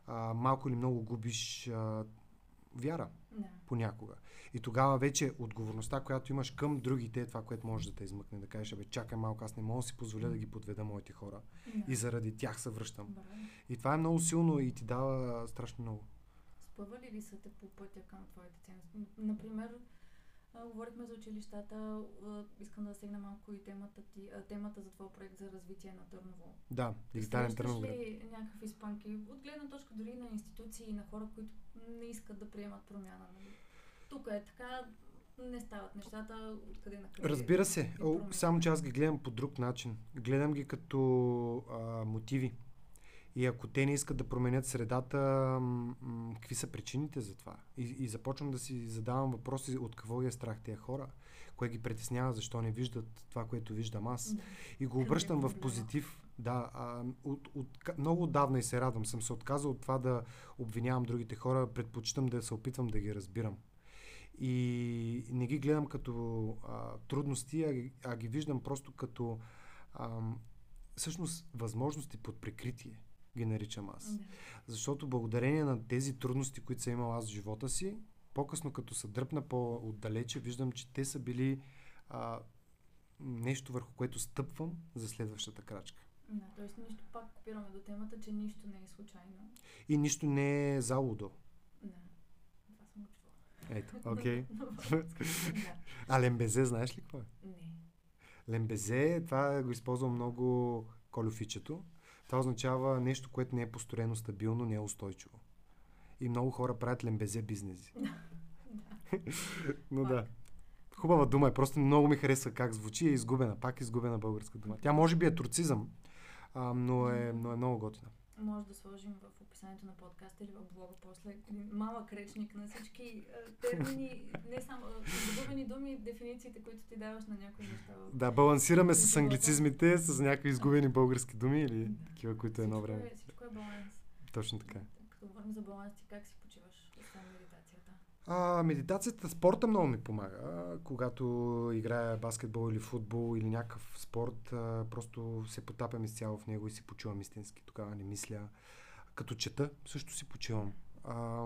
а, малко или много губиш а, вяра Да. понякога. И тогава вече отговорността, която имаш към другите, е това, което може да те измъкне. Да кажеш, бе, чакай малко, аз не мога да си позволя да ги подведа моите хора. да. И заради тях се връщам. Добре. И това е много силно и ти дава страшно много. Спъвали ли са те по пътя към твоите ценности? Например, а, говорихме за училищата, а, искам да сегна малко и темата, ти, а, темата за твой проект за развитие на Търново. Да, дигитален Търновград. ли някакви спънки от гледна точка дори на институции и на хора, които не искат да приемат промяна? Нали? Тук е така, не стават нещата, откъде на къде. Разбира се, само че аз ги гледам по друг начин. Гледам ги като а, мотиви. И ако те не искат да променят средата, м- м- какви са причините за това? И, и започвам да си задавам въпроси от какво ги е страх тези хора, кое ги притеснява, защо не виждат това, което виждам аз. И го обръщам в позитив. Да, а, от, от, много отдавна и се радвам. Съм се отказал от това да обвинявам другите хора. Предпочитам да се опитвам да ги разбирам. И не ги гледам като а, трудности, а, а ги виждам просто като а, всъщност възможности под прикритие, ги наричам аз. Да. Защото благодарение на тези трудности, които съм имал аз в живота си, по-късно като се дръпна по-отдалече, виждам, че те са били а, нещо върху което стъпвам за следващата крачка. Да, т.е. нищо пак копираме до темата, че нищо не е случайно. И нищо не е залудо. Да. Това съм учила. Ето, окей. да. А лембезе, знаеш ли какво е? Не. Лембезе, това го използвам много колюфичето. Това означава нещо, което не е построено стабилно, не е устойчиво. И много хора правят лембезе бизнеси. Но да. Хубава дума е. Просто много ми харесва как звучи. Е изгубена. Пак изгубена българска дума. Тя може би е турцизъм, а, но, е, но е много готина. Може да сложим в описанието на подкаста или в блога после малък речник на всички термини, не само загубени думи, дефинициите, които ти даваш на някои неща. Да, балансираме с Живота. англицизмите, с някакви изгубени български думи или Да. такива, които едно Всичко време. Е, всичко е баланс. Точно така. Като говорим за баланс, ти как си? А, медитацията, спорта много ми помага. Когато играя баскетбол или футбол или някакъв спорт, а, просто се потапям изцяло в него и си почивам истински. Тогава не мисля. Като чета, също си почивам. А,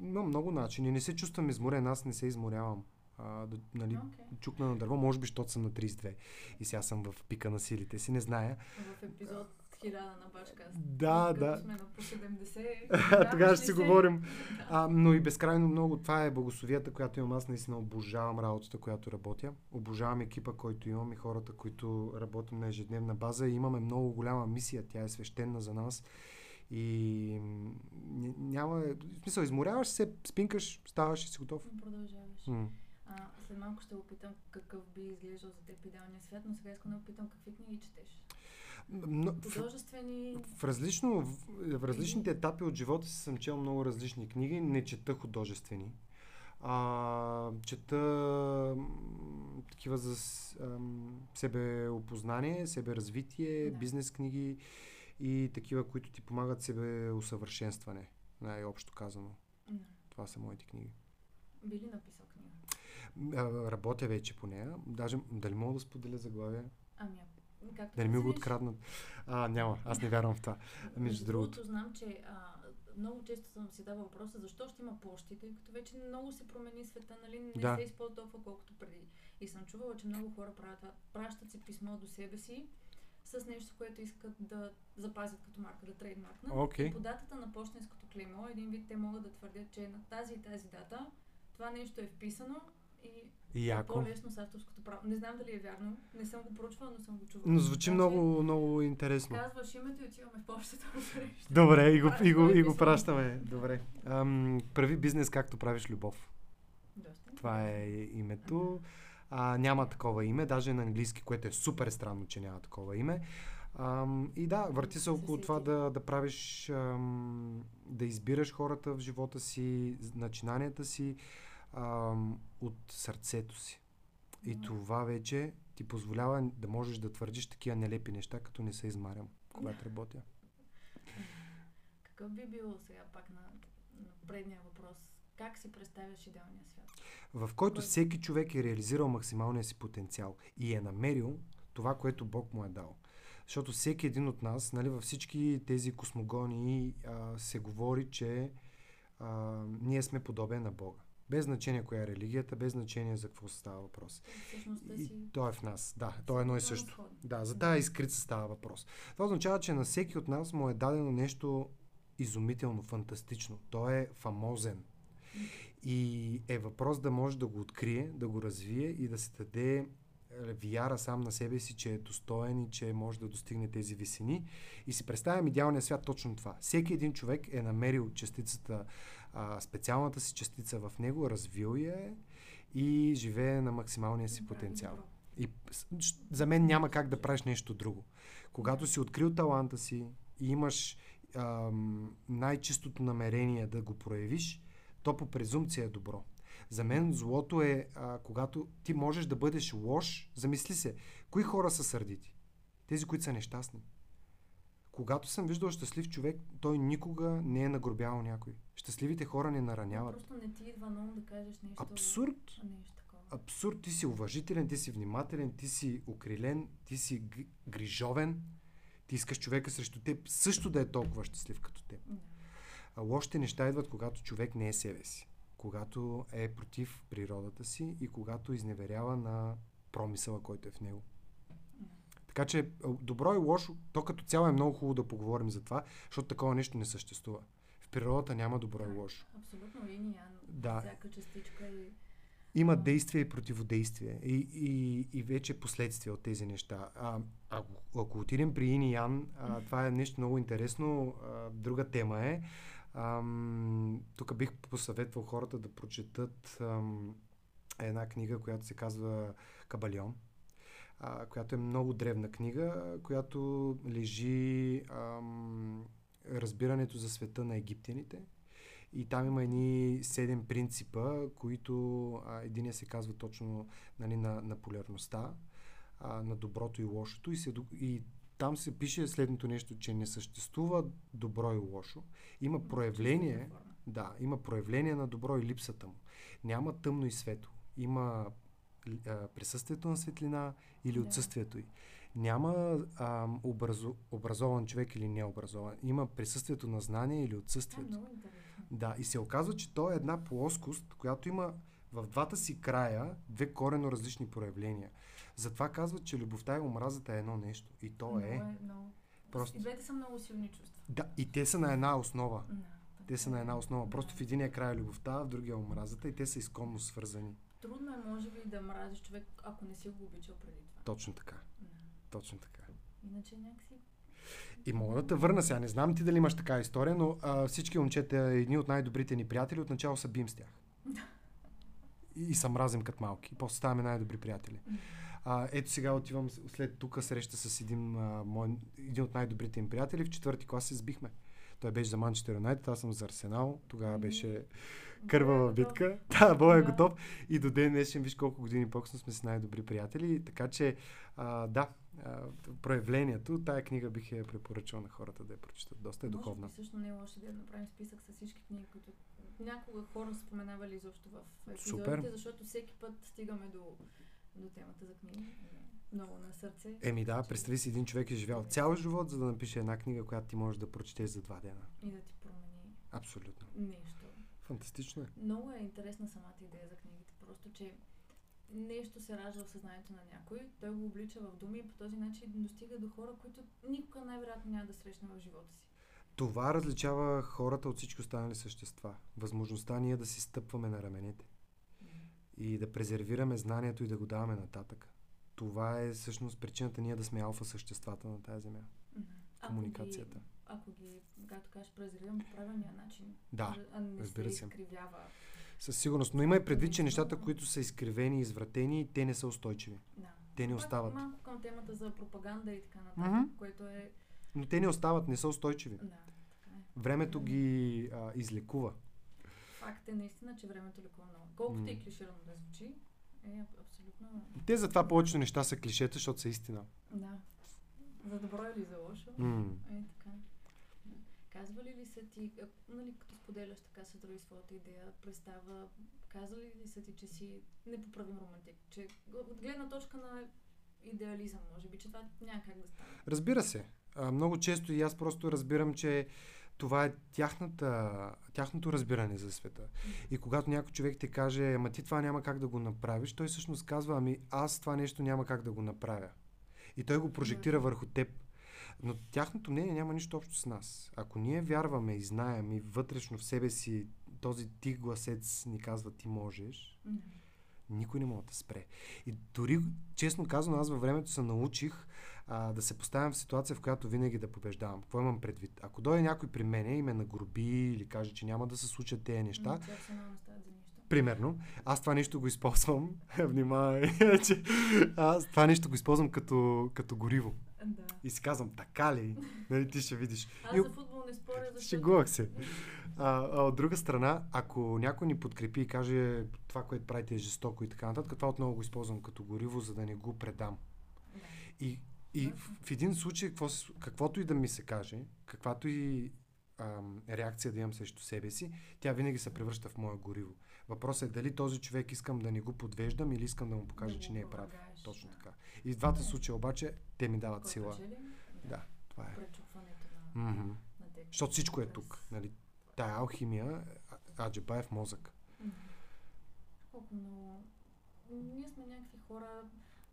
има много начини. Не се чувствам изморен, аз не се изморявам. А, да, нали, Окей. чукна на дърво, може би, защото съм на 32 и сега съм в пика на силите си, не зная. В епизод 1000 на Бачкаст. Да, Като да. сме на по 70. Тогава ще си говорим. Да. А, но и безкрайно много. Това е благословията, която имам. Аз наистина обожавам работата, която работя. Обожавам екипа, който имам и хората, които работим на ежедневна база. И имаме много голяма мисия. Тя е свещена за нас. И няма... В смисъл, изморяваш се, спинкаш, ставаш и си готов. Продължаваш. М. А, след малко ще опитам какъв би изглеждал за теб идеалния свят, но сега искам да опитам какви книги четеш. Художествени... в, различно, в, в различните етапи от живота си съм чел много различни книги. Не чета художествени. А, чета такива за ам, себеопознание, себеразвитие, Да. бизнес книги и такива, които ти помагат себе усъвършенстване, най-общо казано. Да. Това са моите книги. Би ли написал книга? А, Работя вече по нея. Даже дали мога да споделя заглавие? Ами, както Да не ми го откраднат. А, няма. Аз не вярвам в това. между другото. знам, че а, много често съм си дава въпроса защо ще има почти, тъй като вече много се промени света, нали? Не Да. се използва толкова колкото преди. И съм чувала, че много хора правят. Пращат си писмо до себе си с нещо, което искат да запазят като марка, да трейдмаркнат. И по датата на почтенското клеймо, един вид те могат да твърдят, че на тази и тази дата това нещо е вписано и е яко. по-лесно с авторското право. Не знам дали е вярно, не съм го проучвала, но съм го чувала. Но звучи че много, много интересно. Казваш името и отиваме в почтата. Добре, и го, и го, и го пращаме. Добре. Ам, прави бизнес както правиш любов. Доста. Това е името. А, няма такова име, даже на английски, което е супер странно, че няма такова име. Ам, и да, върти се около това да, да правиш, ам, да избираш хората в живота си, начинанията си ам, от сърцето си. И Мгм. това вече ти позволява да можеш да твърдиш такива нелепи неща, като не се измарям, когато работя. Какъв би бил сега пак на, на предния въпрос? Как си представяш идеалния свят? в който всеки човек е реализирал максималния си потенциал и е намерил това, което Бог му е дал. Защото всеки един от нас, нали, във всички тези космогонии а, се говори, че а, ние сме подобен на Бога. Без значение коя е религията, без значение за какво става въпрос. Всъщност да И си... то е в нас. Да, то е едно и също. Да, за тази искрица става въпрос. Това означава, че на всеки от нас му е дадено нещо изумително, фантастично. Той е фамозен. И е въпрос да може да го открие, да го развие и да се даде е, вяра сам на себе си, че е достоен и че може да достигне тези висини. И си представям идеалния свят точно това. Всеки един човек е намерил частицата, а, специалната си частица в него, развил я е и живее на максималния си потенциал. И за мен няма как да правиш нещо друго. Когато си открил таланта си и имаш ам, най-чистото намерение да го проявиш, то по презумпция е добро. За мен злото е, а, когато ти можеш да бъдеш лош, замисли се, кои хора са сърдити? Тези, които са нещастни. Когато съм виждал щастлив човек, той никога не е нагробявал някой. Щастливите хора не нараняват. Просто не ти идва на да кажеш нещо... Абсурд! Нещо такова. абсурд, ти си уважителен, ти си внимателен, ти си укрилен, ти си грижовен, ти искаш човека срещу теб също да е толкова щастлив като теб. Да. А лошите неща идват, когато човек не е себе си, когато е против природата си и когато изневерява на промисъла, който е в него. Така че добро и лошо, то като цяло е много хубаво да поговорим за това, защото такова нещо не съществува. В природата няма добро и Да. лошо. Абсолютно и ян. Да. Всяка частичка и... Има действие и противодействие и, и, и вече последствия от тези неща. А, ако, ако отидем при Ин и Ян, а, това е нещо много интересно. А, друга тема е. Ам, тук бих посъветвал хората да прочетат ам, една книга, която се казва Кабалион, а, която е много древна книга, която лежи ам, разбирането за света на египтяните. И там има едни седем принципа, които а, единия се казва точно нали, на, на полярността, а, на доброто и лошото. И, се, и там се пише следното нещо, че не съществува добро и лошо. Има проявление, да, има проявление на добро и липсата му. Няма тъмно и светло. Има присъствието на светлина или да. отсъствието й. Няма а, образо, образован човек или необразован. Има присъствието на знание или отсъствието. Да, и се оказва, че то е една плоскост, която има в двата си края две корено различни проявления. Затова казват, че любовта и омразата е едно нещо. И то много е. е много. Просто... И двете са много силни чувства. Да, и те са на една основа. Да, те са на една основа. Просто в единия край е любовта, в другия е омразата и те са изконно свързани. Трудно е, може би, да мразиш човек, ако не си го обичал преди това. Точно така. Да. Точно така. Иначе някакси и мога да те върна сега. Не знам ти дали имаш така история, но а, всички момчета, едни от най-добрите ни приятели, отначало са бим с тях. И, и съм разим като малки. И после ставаме най-добри приятели. А, ето сега отивам след тук среща с един, а, мой, един от най-добрите им приятели. В четвърти клас се сбихме. Той беше за Манчестър Юнайтед, аз съм за Арсенал. Тогава беше кървава битка. Да, Бой е готов. И до ден днешен, виж колко години по-късно сме с най-добри приятели. Така че, а, да, а, проявлението, тая книга бих я препоръчал на хората да я прочитат. Доста е духовна. Може би също не е лошо да направим списък с всички книги, които някога хора споменавали изобщо в епизодите, Супер. защото всеки път стигаме до, до темата за книги. Много на сърце. Еми да, представи си един човек е живял цял живот, за да напише една книга, която ти можеш да прочетеш за два дена. И да ти промени Абсолютно. нещо. Фантастично е. Много е интересна самата идея за книгите. Просто, че нещо се ражда в съзнанието на някой, той го облича в думи и по този начин достига до хора, които никога най-вероятно няма да срещне в живота си. Това различава хората от всички останали същества. Възможността ние да си стъпваме на раменете и да презервираме знанието и да го даваме нататък. Това е всъщност причината ние да сме алфа съществата на тази земя. Mm-hmm. Комуникацията. Ако ги както кажеш, презервирам по правилния начин, да, а не разбира се изкривява със сигурност. Но има и предвид, че нещата, които са изкривени и извратени, те не са устойчиви. Да. Те не остават. Малко към темата за пропаганда и така нататък, mm-hmm. което е... Но те не остават, не са устойчиви. Да, така е. Времето ги а, излекува. Факт е наистина, че времето лекува много. Колкото mm. и клиширано да звучи, е абсолютно... Те затова повечето неща са клишета, защото са истина. Да. За добро или за лошо. Mm. Е, така. Казвали ли са ти, нали, като споделяш така с други своята идея, представа, казали ли са ти, че си непоправим романтик? Че от гледна точка на идеализъм, може би, че това няма как да стане. Разбира се. А, много често и аз просто разбирам, че това е тяхната, тяхното разбиране за света. И когато някой човек ти каже, ама ти това няма как да го направиш, той всъщност казва, ами аз това нещо няма как да го направя. И той го прожектира върху теб. Но тяхното мнение няма нищо общо с нас. Ако ние вярваме и знаем и вътрешно в себе си този тих гласец ни казва ти можеш, mm-hmm. никой не може да спре. И дори, честно казано, аз във времето се научих а, да се поставям в ситуация, в която винаги да побеждавам. Какво имам предвид? Ако дойде някой при мене и ме нагроби или каже, че няма да се случат тези неща, mm-hmm. Примерно, аз това нещо го използвам, внимавай, че аз това нещо го използвам като, като гориво. Да. И си казвам, така ли? Нали, ти ще видиш. Аз и... за футбол не споря, защото... Шегувах се. А, а от друга страна, ако някой ни подкрепи и каже това, което правите е жестоко и така нататък, това отново го използвам като гориво, за да не го предам. Да. И, и в, в един случай, какво, каквото и да ми се каже, каквато и ам, реакция да имам срещу себе си, тя винаги се превръща в мое гориво. Въпросът е дали този човек искам да не го подвеждам или искам да му покажа, да че не е прав. Точно така. И в двата случая обаче те ми дават сила. Да, това е. на, mm-hmm. Защото всичко е тук. Нали? Тая алхимия, аджебаев мозък. Колко много. Ние сме някакви хора,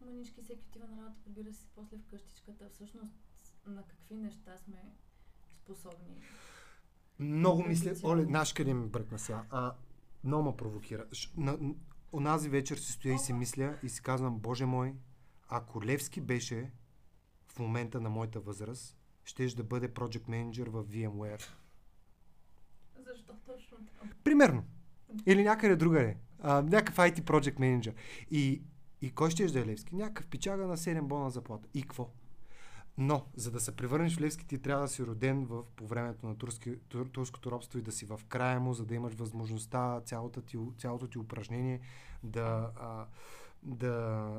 мънички, всеки отива на работа, прибира се после в къщичката. Всъщност, на какви неща сме способни? Много мисля, оле, наш къде ми бръкна сега. А, много ме провокира. На, онази вечер си стоя и си мисля и си казвам, Боже мой, ако Левски беше в момента на моята възраст, щеш да бъде project manager в VMware. Защо точно там? Примерно. Или някъде другаде. А, някакъв IT project manager. И, и кой ще да е Левски? Някакъв пичага на 7 бона заплата. И какво? Но, за да се превърнеш в Левски, ти трябва да си роден в, по времето на турски, тур, турското робство и да си в края му, за да имаш възможността цялото ти, цялото ти упражнение да, а, да,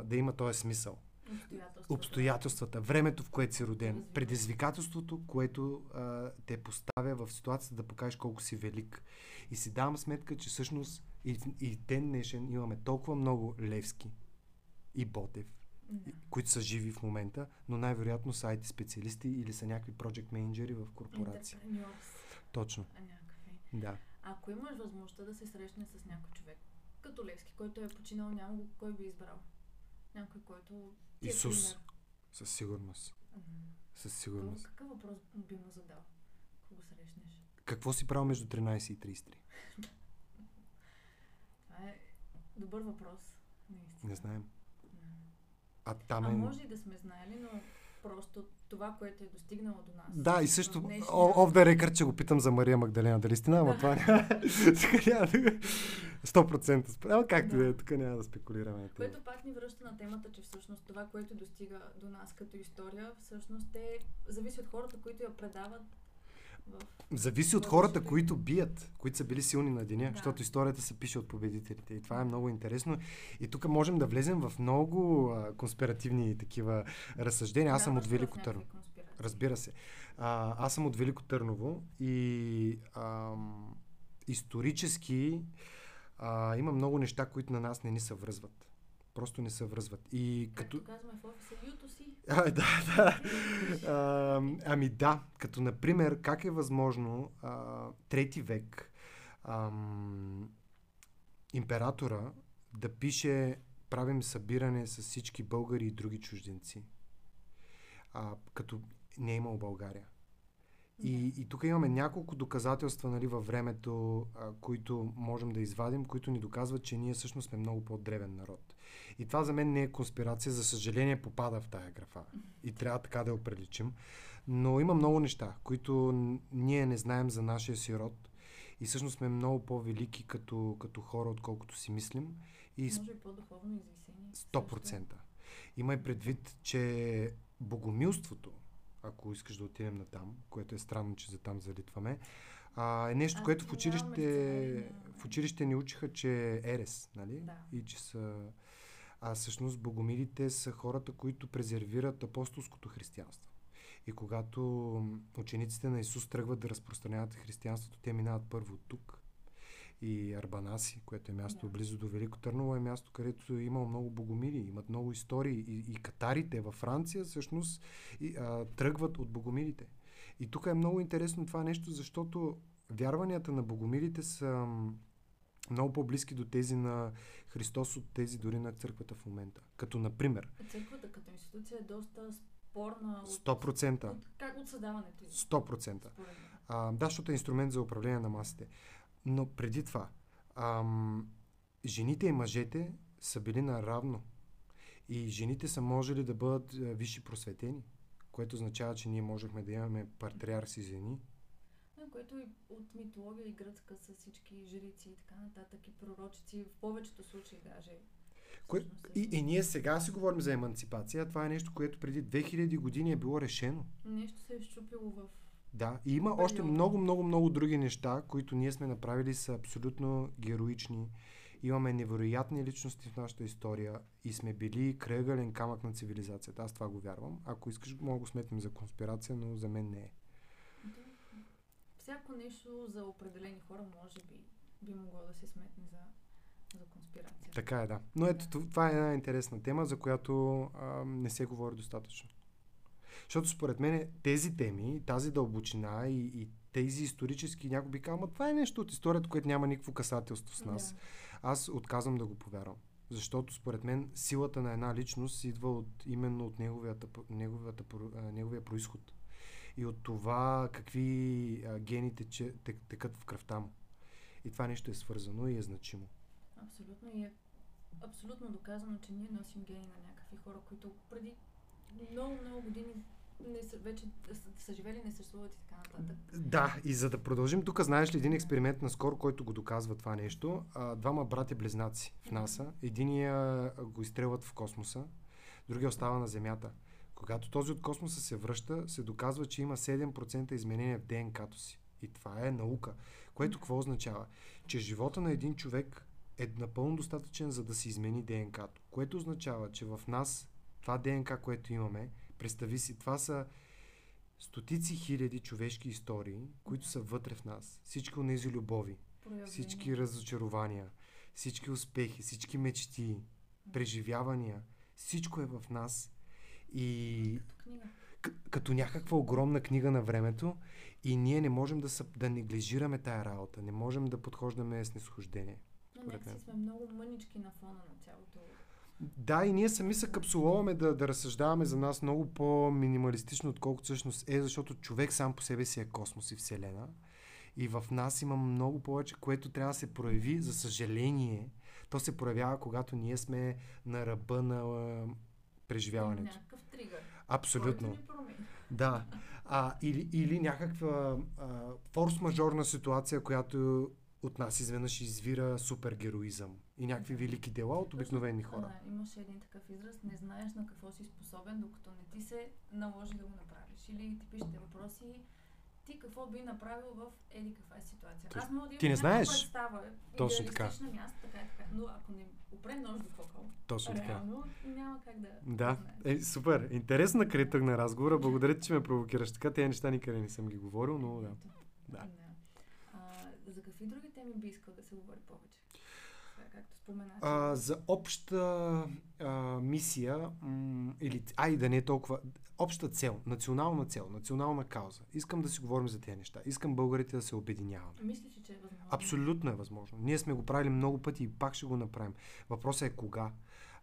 да има този смисъл. Обстоятелствата. Обстоятелствата, времето, в което си роден, предизвикателството, което а, те поставя в ситуацията да покажеш колко си велик. И си давам сметка, че всъщност и, и ден днешен имаме толкова много Левски и Ботев, Да. които са живи в момента, но най-вероятно са IT специалисти или са някакви project менеджери в корпорации. Точно, някакви. да. Ако имаш възможността да се срещне с някой човек, като Левски, който е починал, няма го кой би избрал. Някой, който ти е Исус. пример. Със сигурност. Мгм. Със сигурност. Какъв въпрос би му задал, ако го срещнеш? Какво си правил между 13 и 33? Това е добър въпрос. Наистина. Не знаем. Да. А там А е... може и да сме знаели, но просто това, което е достигнало до нас. Да, и също, днешния- да рекърд, че го питам за Мария Магдалена, дали стина, ама това няма. Тук няма да... 100% спе- Ама както Да. е, тук няма да спекулираме. Което пак ни връща на темата, че всъщност това, което достига до нас като история, всъщност е, зависи от хората, които я предават. Зависи от хората, които бият, които са били силни на деня, Да. защото историята се пише от победителите. И това е много интересно. И тук можем да влезем в много а, конспиративни такива разсъждения. Аз съм Вярваш от Велико Търново. Разбира се. А, аз съм от Велико Търново и ам, исторически а, има много неща, които на нас не ни се връзват. Просто не се връзват. И като... Както казваме в офиса, юто си. А, да, да. А, ами да, като например, как е възможно а, трети век ам, императора да пише правим събиране с всички българи и други чужденци, а, като не е имал България. И, и тук имаме няколко доказателства нали, във времето, а, които можем да извадим, които ни доказват, че ние всъщност сме много по-древен народ. И това за мен не е конспирация, за съжаление попада в тая графа. И трябва така да я оприличим. Но има много неща, които ние не знаем за нашия си род. И всъщност сме много по-велики като, като хора, отколкото си мислим. И Може и по-духовно извисени. 100%. Има и предвид, че богомилството, ако искаш да отидем на там, което е странно, че за там залитваме, а, е нещо, Аз което в училище, в училище ни учиха, че е ерес, нали? Да. И че са... А всъщност богомилите са хората, които презервират апостолското християнство. И когато учениците на Исус тръгват да разпространяват християнството, те минават първо тук. И Арбанаси, което е място Да. близо до Велико Търново, е място, където е имало много богомили, имат много истории. И, и катарите във Франция всъщност и, а, тръгват от богомилите. И тук е много интересно това нещо, защото вярванията на богомилите са много по-близки до тези на Христос от тези дори на църквата в момента. Като например, Църквата като институция е доста спорна от, 100%. от, как от създаването й. 100%. според мен. А, да, защото е инструмент за управление на масите. Но преди това, ам, жените и мъжете са били наравно. И жените са можели да бъдат а, висши просветени, което означава, че ние можехме да имаме патриарси жени. Да, което и от митология и гръцка с всички жрици и така нататък и пророчици, в повечето случаи даже. Кое, е- и, и ние сега си говорим за емансипация, а това е нещо, което преди 2000 години е било решено. Нещо се е щупило в... Да, и има Периода. още много, много, много други неща, които ние сме направили, са абсолютно героични. Имаме невероятни личности в нашата история и сме били кръгален камък на цивилизацията. Аз това го вярвам. Ако искаш, мога да го сметнем за конспирация, но за мен не е. Да. Всяко нещо за определени хора може би би могло да се сметне за, за конспирация. Така е, да. Но ето, тв- това е една интересна тема, за която а, не се говори достатъчно. Защото според мен тези теми, тази дълбочина и, и тези исторически, някой би казал, "Ма това е нещо от историята, което няма никакво касателство с нас. Да. Аз отказвам да го повярвам. Защото според мен силата на една личност идва от, именно от неговията, неговията, неговия происход. И от това какви а, гени тече, тек, текат в кръвта му. И това нещо е свързано и е значимо. Абсолютно и е абсолютно доказано, че ние носим гени на някакви хора, които преди много, много години не са, вече са, живели, не съществуват и така нататък. Да, и за да продължим, тук знаеш ли един експеримент наскоро, който го доказва това нещо? А, двама брати близнаци в НАСА. Единия го изстрелват в космоса, другия остава на Земята. Когато този от космоса се връща, се доказва, че има 7% изменения в ДНК-то си. И това е наука. Което какво означава? Че живота на един човек е напълно достатъчен, за да се измени ДНК-то. Което означава, че в нас това ДНК, което имаме, представи си, това са стотици хиляди човешки истории, които са вътре в нас. Всички от тези любови, Проявление. всички разочарования, всички успехи, всички мечти, преживявания, всичко е в нас. И Като книга. к- като някаква огромна книга на времето и ние не можем да, съ- да неглижираме тая работа, не можем да подхождаме с нисхождение. Но някакси сме много мънички на фона на цялото. Да, и ние сами се капсуловаме да, да разсъждаваме за нас много по-минималистично, отколкото всъщност е, защото човек сам по себе си е космос и Вселена. И в нас има много повече, което трябва да се прояви. За съжаление, то се проявява, когато ние сме на ръба на а, преживяването. Някакъв тригър. Абсолютно. Да. А, или, или някаква а, форс-мажорна ситуация, която от нас изведнъж извира супергероизъм и някакви велики дела от обикновени хора. а, имаше един такъв израз, не знаеш на какво си способен, докато не ти се наложи да го направиш. Или ти пишете въпроси, ти какво би направил в еди каква е ситуация. Точно. Аз мога да Ти не знаеш. представа, Точно така. място, така така. Но ако не опре нож до кокъл, Точно така. реално няма как да Да, е, супер. Интересно на къде тръгна разговора. Благодаря ти, че ме провокираш така. Тези неща никъде не съм ги говорил, но да. Да. А, за какви други теми би искал да се говори повече? Сега, както спомена. че- А, за обща а, мисия, м- или, ай да не е толкова, обща цел, национална цел, национална кауза. Искам да си говорим за тези неща. Искам българите да се обединяваме. Мислиш ли, че е възможно? Абсолютно е възможно. Ние сме го правили много пъти и пак ще го направим. Въпросът е кога.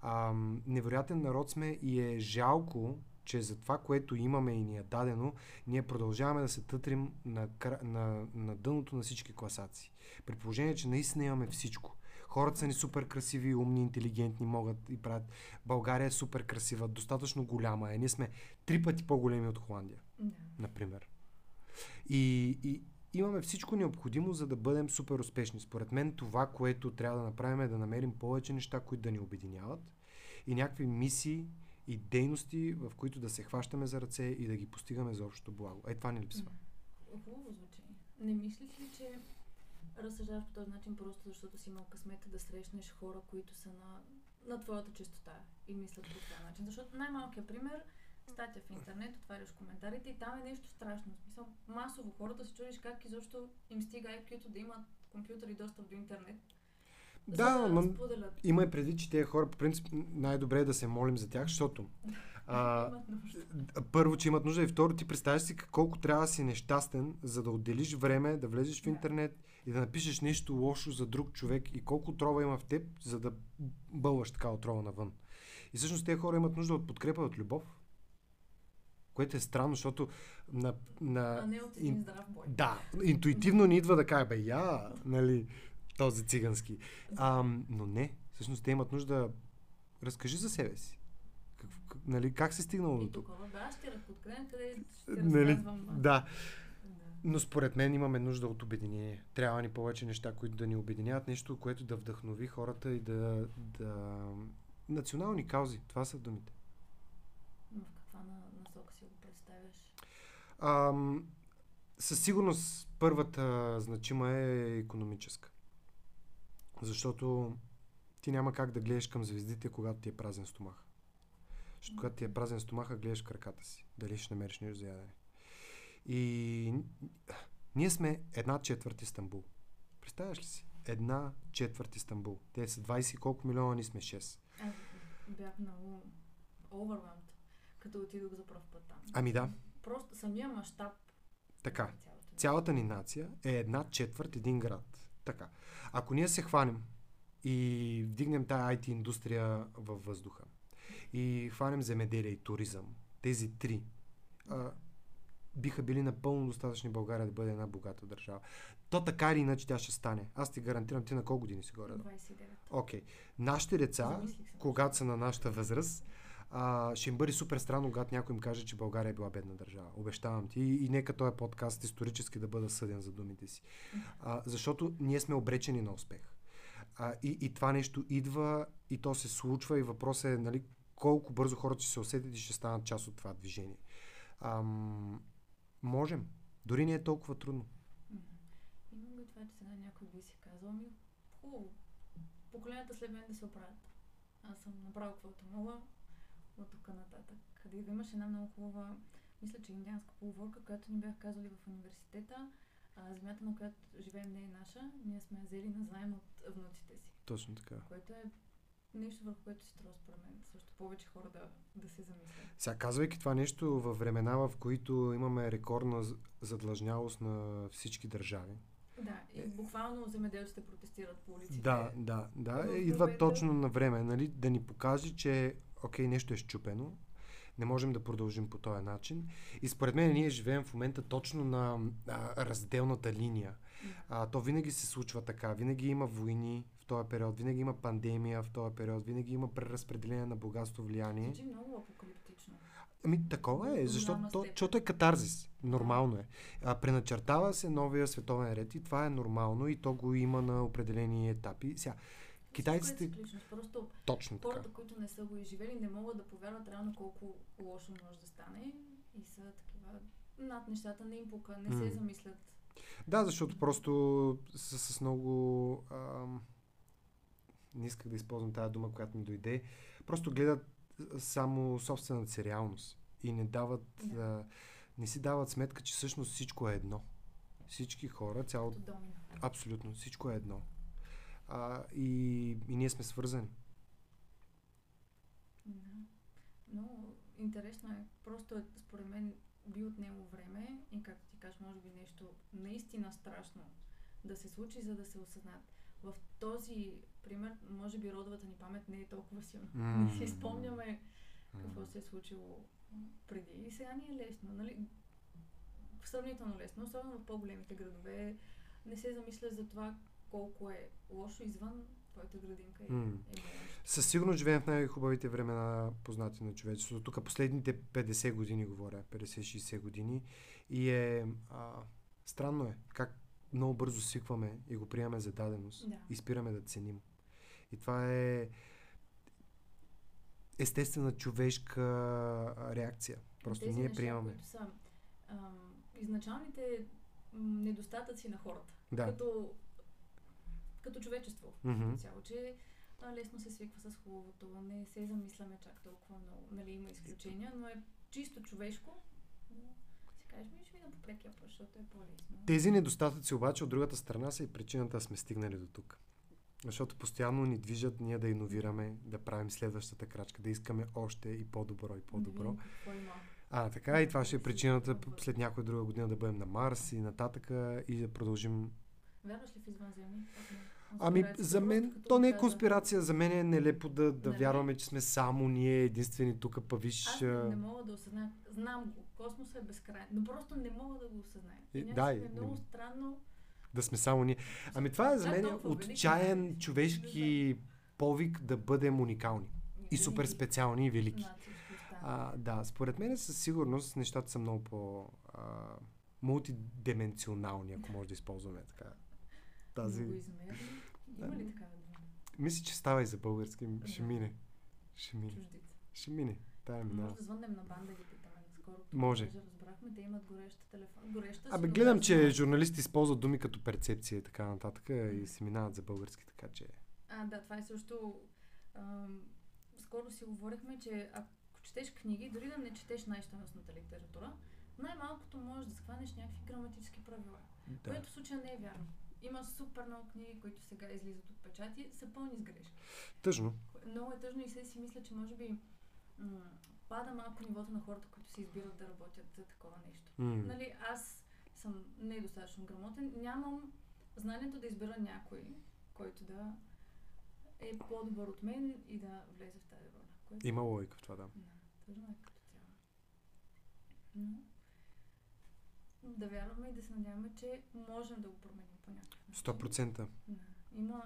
А, невероятен народ сме и е жалко, че за това, което имаме и ни е дадено, ние продължаваме да се тътрим на, на, на дъното на всички класации. При положение, че наистина имаме всичко. Хората са ни супер красиви, умни, интелигентни, могат и правят. България е супер красива, достатъчно голяма е. Ние сме три пъти по-големи от Холандия Да. например. И, и имаме всичко необходимо, за да бъдем супер успешни. Според мен това, което трябва да направим е да намерим повече неща, които да ни обединяват и някакви мисии и дейности, в които да се хващаме за ръце и да ги постигаме за общото благо. Е, това ни липсва. Да. Хубаво звучи. Не мислиш ли, че разсъждаваш по този начин просто защото си имал късмета да срещнеш хора, които са на, на твоята чистота и мислят по този начин? Защото най-малкият пример, статия в интернет, отваряш коментарите и там е нещо страшно. В смисъл, масово хората се чудиш как изобщо им стига IQ да имат компютър и достъп до интернет. Да, да ма- споделят. Има и преди, че тези хора, по принцип, най-добре е да се молим за тях, защото а, първо, че имат нужда и второ, ти представяш си колко трябва да си нещастен, за да отделиш време, да влезеш в Да. И да напишеш нещо лошо за друг човек и колко отрова има в теб, за да бълваш така отрова навън. И всъщност тези хора имат нужда от подкрепа, от любов. Което е странно, защото на, на, А не от един здрав бой. да, интуитивно ни идва да кажа, бе, я, нали, този цигански. А, но не, всъщност те имат нужда, разкажи за себе си. Как, нали, как се стигнало до тук? да, ще откъде къде ще Нали, разказвам. да. Но според мен имаме нужда от обединение. Трябва ни повече неща, които да ни обединяват, нещо, което да вдъхнови хората и да, да... Национални каузи, това са думите. В каква на- насока си го представяш? Ам, със сигурност първата значима е економическа. Защото ти няма как да гледаш към звездите, когато ти е празен стомах. Защото когато ти е празен стомаха, гледаш краката си. Дали ще намериш нещо за ядене. И ние сме една четвърт Истанбул. Представяш ли си? Една четвърт Истанбул. Те са 20 и колко милиона, ние сме 6. Аз бях много overwhelmed, като отидох за първ път там. Ами да, Просто самия мащаб. така. на цялото. цялата ни нация е една четвърт един град. Така. Ако ние се хванем и вдигнем тая IT индустрия във въздуха и хванем земеделие и туризъм, тези три, а, биха били напълно достатъчни България да бъде една богата държава. То така или иначе тя ще стане. Аз ти гарантирам, ти на колко години си горе? 29. Окей. Нашите деца, когато са на нашата възраст, а, ще им бъде супер странно, когато някой им каже, че България е била бедна държава. Обещавам ти. И, и нека този подкаст исторически да бъда съден за думите си. А, защото ние сме обречени на успех. А, и, и това нещо идва и то се случва и въпросът е, нали, колко бързо хората ще се усетят и ще станат част от това движение. Ам, можем. Дори не е толкова трудно. Имам го това, че сега някой би си казал, ми хубаво, поколенията след мен да се оправят. Аз съм направил каквото мога от тук нататък. Къде да имаш една много хубава, мисля, че индианска полуворка, която ни бях казали в университета. А, земята, на която живеем, не е наша. Ние сме взели на заем от внуците си. Точно така. Което е нещо, върху което си трябва според мен също повече хора да, да се замислят. Сега, казвайки това нещо във времена, в които имаме рекордна задлъжнялост на всички държави. Да, и буквално земеделците протестират по улиците. Да, да, да. В Идва момента- точно на време, нали, да ни покаже, че окей, нещо е щупено, не можем да продължим по този начин. И според мен ние живеем в момента точно на а, разделната линия. А, то винаги се случва така. Винаги има войни в този период, винаги има пандемия в този период, винаги има преразпределение на богатство, влияние. Звучи много апокалиптично. Ами такова е, защото, то, защото е катарзис. Нормално е. А, преначертава се новия световен ред и това е нормално и то го има на определени етапи. Сега, китайците... Е цикличност. Просто Точно така. хората, които не са го изживели, не могат да повярват реално колко лошо може да стане и са такива над нещата, не им пука, не се замислят. Да, защото просто с, с много... Ам, не исках да използвам тази дума, която ми дойде. Просто гледат само собствената си реалност и не дават... Да. А, не си дават сметка, че всъщност всичко е едно. Всички хора, домино. Абсолютно, всичко е едно. А, и, и ние сме свързани. Да. Но интересно е. Просто е, според мен би отнело време и както ти кажеш, може би нещо наистина страшно да се случи, за да се осъзнат. В този пример, може би родовата ни памет не е толкова силна. Не си спомняме какво се е случило преди. И сега ни е лесно, нали? Сравнително лесно, особено в по-големите градове. Не се замисля за това колко е лошо извън твоята градинка е болещо. Със сигурност живеем в най-хубавите времена, познати на човечеството. Тук последните 50 години говоря, 50-60 години. И е... А, странно е как много бързо свикваме и го приемаме за даденост. Да. И спираме да ценим. И това е естествена човешка реакция. Просто Тези ние неща, приемаме. които са ам, изначалните недостатъци на хората. Да. Като, като човечество. Като цяло, че а, лесно се свиква с хубавото, не се замисляме чак толкова много. Нали, има изключения, но е чисто човешко. Кажеш, ми ще мина по прекия път, защото е по-лесно. Тези недостатъци обаче от другата страна са и причината да сме стигнали до тук. Защото постоянно ни движат ние да иновираме, да правим следващата крачка, да искаме още и по-добро и по-добро. А, така и това ще е причината след някоя друга година да бъдем на Марс и нататъка и да продължим. Вярваш ли в извънземни? Ами, за мен, то не е конспирация, за мен е нелепо да, да Нали? вярваме, че сме само ние единствени тук, па виж. Аз не, не мога да осъзная. Знам го. Космосът е безкрайен. Но просто не мога да го осъзная. И- И, да, да, е много странно. да сме само ние. Ами това е за мен велики отчаян сме. човешки повик да бъдем уникални. И супер велики специални и велики. останали. А, да, според мен със сигурност нещата са много по а, мултидименционални, ако може да използваме така. Тази... Многоизмерни. Има ли такава дума? Мисля, че става и за български. Ще Да. мине. Ще мине. Ще мине. Тая минава. Може да звъннем на банда и ги Скоро Може. Разбрахме, те имат гореща телефон. Гореща Абе, гледам, че журналисти използват думи като перцепция и така нататък и се минават за български, така че... А, да, това е също... Ам, скоро си говорихме, че ако четеш книги, дори да не четеш най-щастната литература, най-малкото можеш да схванеш някакви граматически правила. Да. Което в случая не е вярно. Има супер много книги, които сега излизат от печати, са пълни с грешки. Тъжно. Много е тъжно и се си мисля, че може би м- пада малко нивото на хората, които се избират да работят за такова нещо. М. Нали, аз съм недостатъчно грамотен, нямам знанието да избера някой, който да е по-добър от мен и да влезе в тази роля. Което... Има логика в това, да. Да, тъжно е като цяло. Но да вярваме и да се надяваме, че можем да го променим по някакъв начин. 100%. Да. Има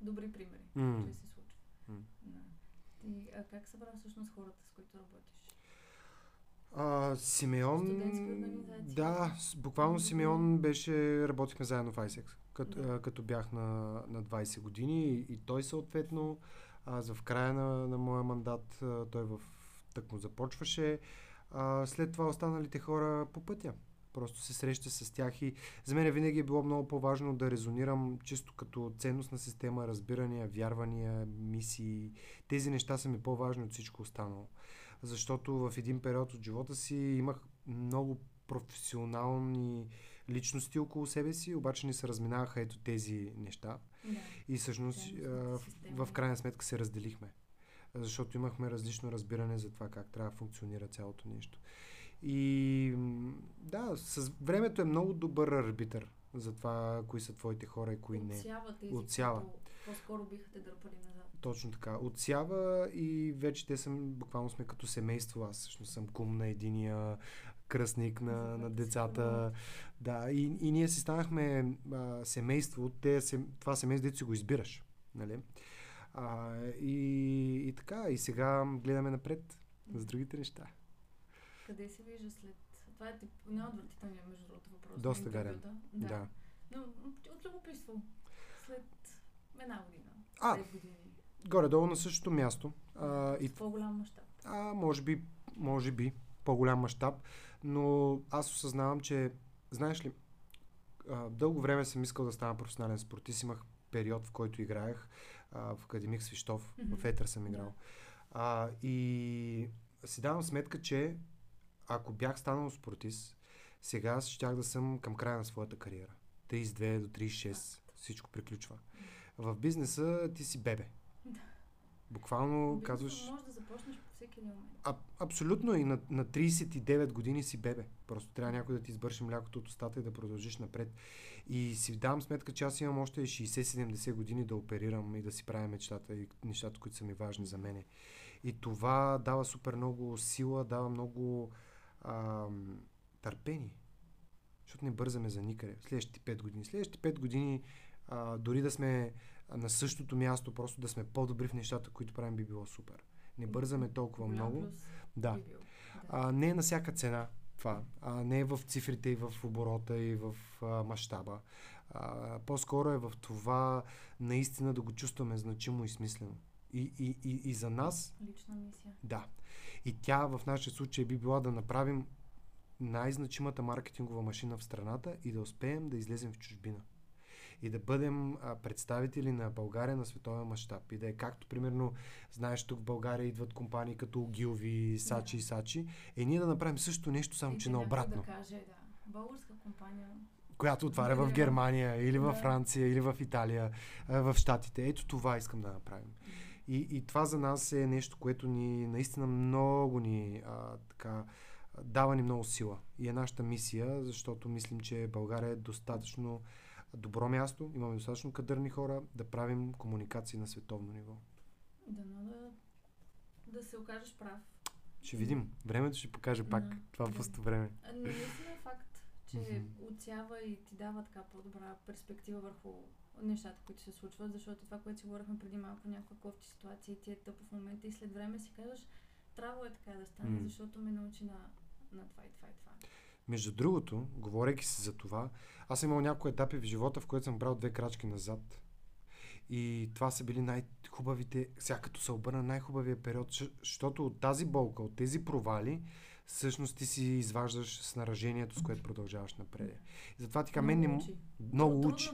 добри примери, М. че се случва. М. Да. Ти, а как събра всъщност хората, с които работиш? А, Симеон... Да, буквално Симеон беше... Работихме заедно в ISEX, като, Да. като бях на, на 20 години и, и той съответно Аз в края на, на моя мандат а, той в тък му започваше. А, след това останалите хора по пътя. Просто се среща с тях и за мен винаги е било много по-важно да резонирам чисто като ценностна система, разбирания, вярвания, мисии. Тези неща са ми по-важни от всичко останало. Защото в един период от живота си имах много професионални личности около себе си, обаче не се разминаваха ето тези неща. Да. И всъщност в, в крайна сметка се разделихме. Защото имахме различно разбиране за това как трябва да функционира цялото нещо. И да, с времето е много добър арбитър за това, кои са твоите хора и кои не. Отсява тези, Отсява. които по-скоро биха те дърпали назад. Точно така. Отсява и вече те съм, буквално сме като семейство. Аз всъщност съм кум на единия кръстник на, на децата. Да, и, и ние си станахме а, семейство. Те, сем, това семейство, дето си го избираш. Нали? А, и, и така, и сега гледаме напред с другите неща. Къде се вижда след... Това е тип най-отвратителният, между другото, въпрос. Доста гарен. Да. Да. Но от любопитство. След една година. А. Години. Горе-долу на същото място. А, и В по-голям мащаб. А, може би, може би, по-голям мащаб, но аз осъзнавам, че, знаеш ли, а, дълго време съм искал да стана професионален спортист. Имах период, в който играех а, в Академик Свищов, Мгм. в Етър съм играл. А, и си давам сметка, че ако бях станал спортист, сега щях да съм към края на своята кариера. 32 до 36, всичко приключва. В бизнеса ти си бебе. Да. Буквално Бизнеса казваш... Може да започнеш по всеки един момент. А, абсолютно и на, на 39 години си бебе. Просто трябва някой да ти избърши млякото от устата и да продължиш напред. И си давам сметка, че аз имам още 60-70 години да оперирам и да си правя мечтата и нещата, които са ми важни за мене. И това дава супер много сила, дава много ам, търпение. Защото не бързаме за никъде. Следващите 5 години. Следващите 5 години, а, дори да сме на същото място, просто да сме по-добри в нещата, които правим, би било супер. Не бързаме толкова много. Да. би бил. Да. А, не е на всяка цена това. А, не е в цифрите и в оборота и в а, мащаба. А, по-скоро е в това наистина да го чувстваме значимо и смислено. И, и, и, и за нас, Лична мисия. да. И тя в нашия случай би била да направим най-значимата маркетингова машина в страната и да успеем да излезем в чужбина. И да бъдем а, представители на България на световен мащаб. И да е както, примерно, знаеш, тук в България идват компании като Огилви, Сачи Да. и Сачи. Е, ние да направим също нещо, само И че наобратно. Да каже, да. Българска компания. Която отваря в. Германия, или в Да. Франция, или в Италия, в Штатите. Ето това искам да направим. И, и това за нас е нещо, което ни наистина много ни а, така, дава ни много сила. И е нашата мисия, защото мислим, че България е достатъчно добро място, имаме достатъчно кадърни хора да правим комуникации на световно ниво. Дано да, да се окажеш прав. Ще видим. Времето ще покаже пак Да, това да. пусто време. Но наистина е факт, че Мгм. отсява и ти дава така по-добра перспектива върху нещата, които се случват, защото това, което си говорихме преди малко, някаква кофти ситуация и ти е тъпо в момента и след време си казваш, трябва е така да стане, М. защото ме научи на, на това и това и това. Между другото, говорейки си за това, аз съм имал някои етапи в живота, в които съм брал две крачки назад. И това са били най-хубавите, сега като се обърна най-хубавия период, защото от тази болка, от тези провали, всъщност ти си изваждаш снаражението, с което продължаваш напред. И затова така мен не... Много учи.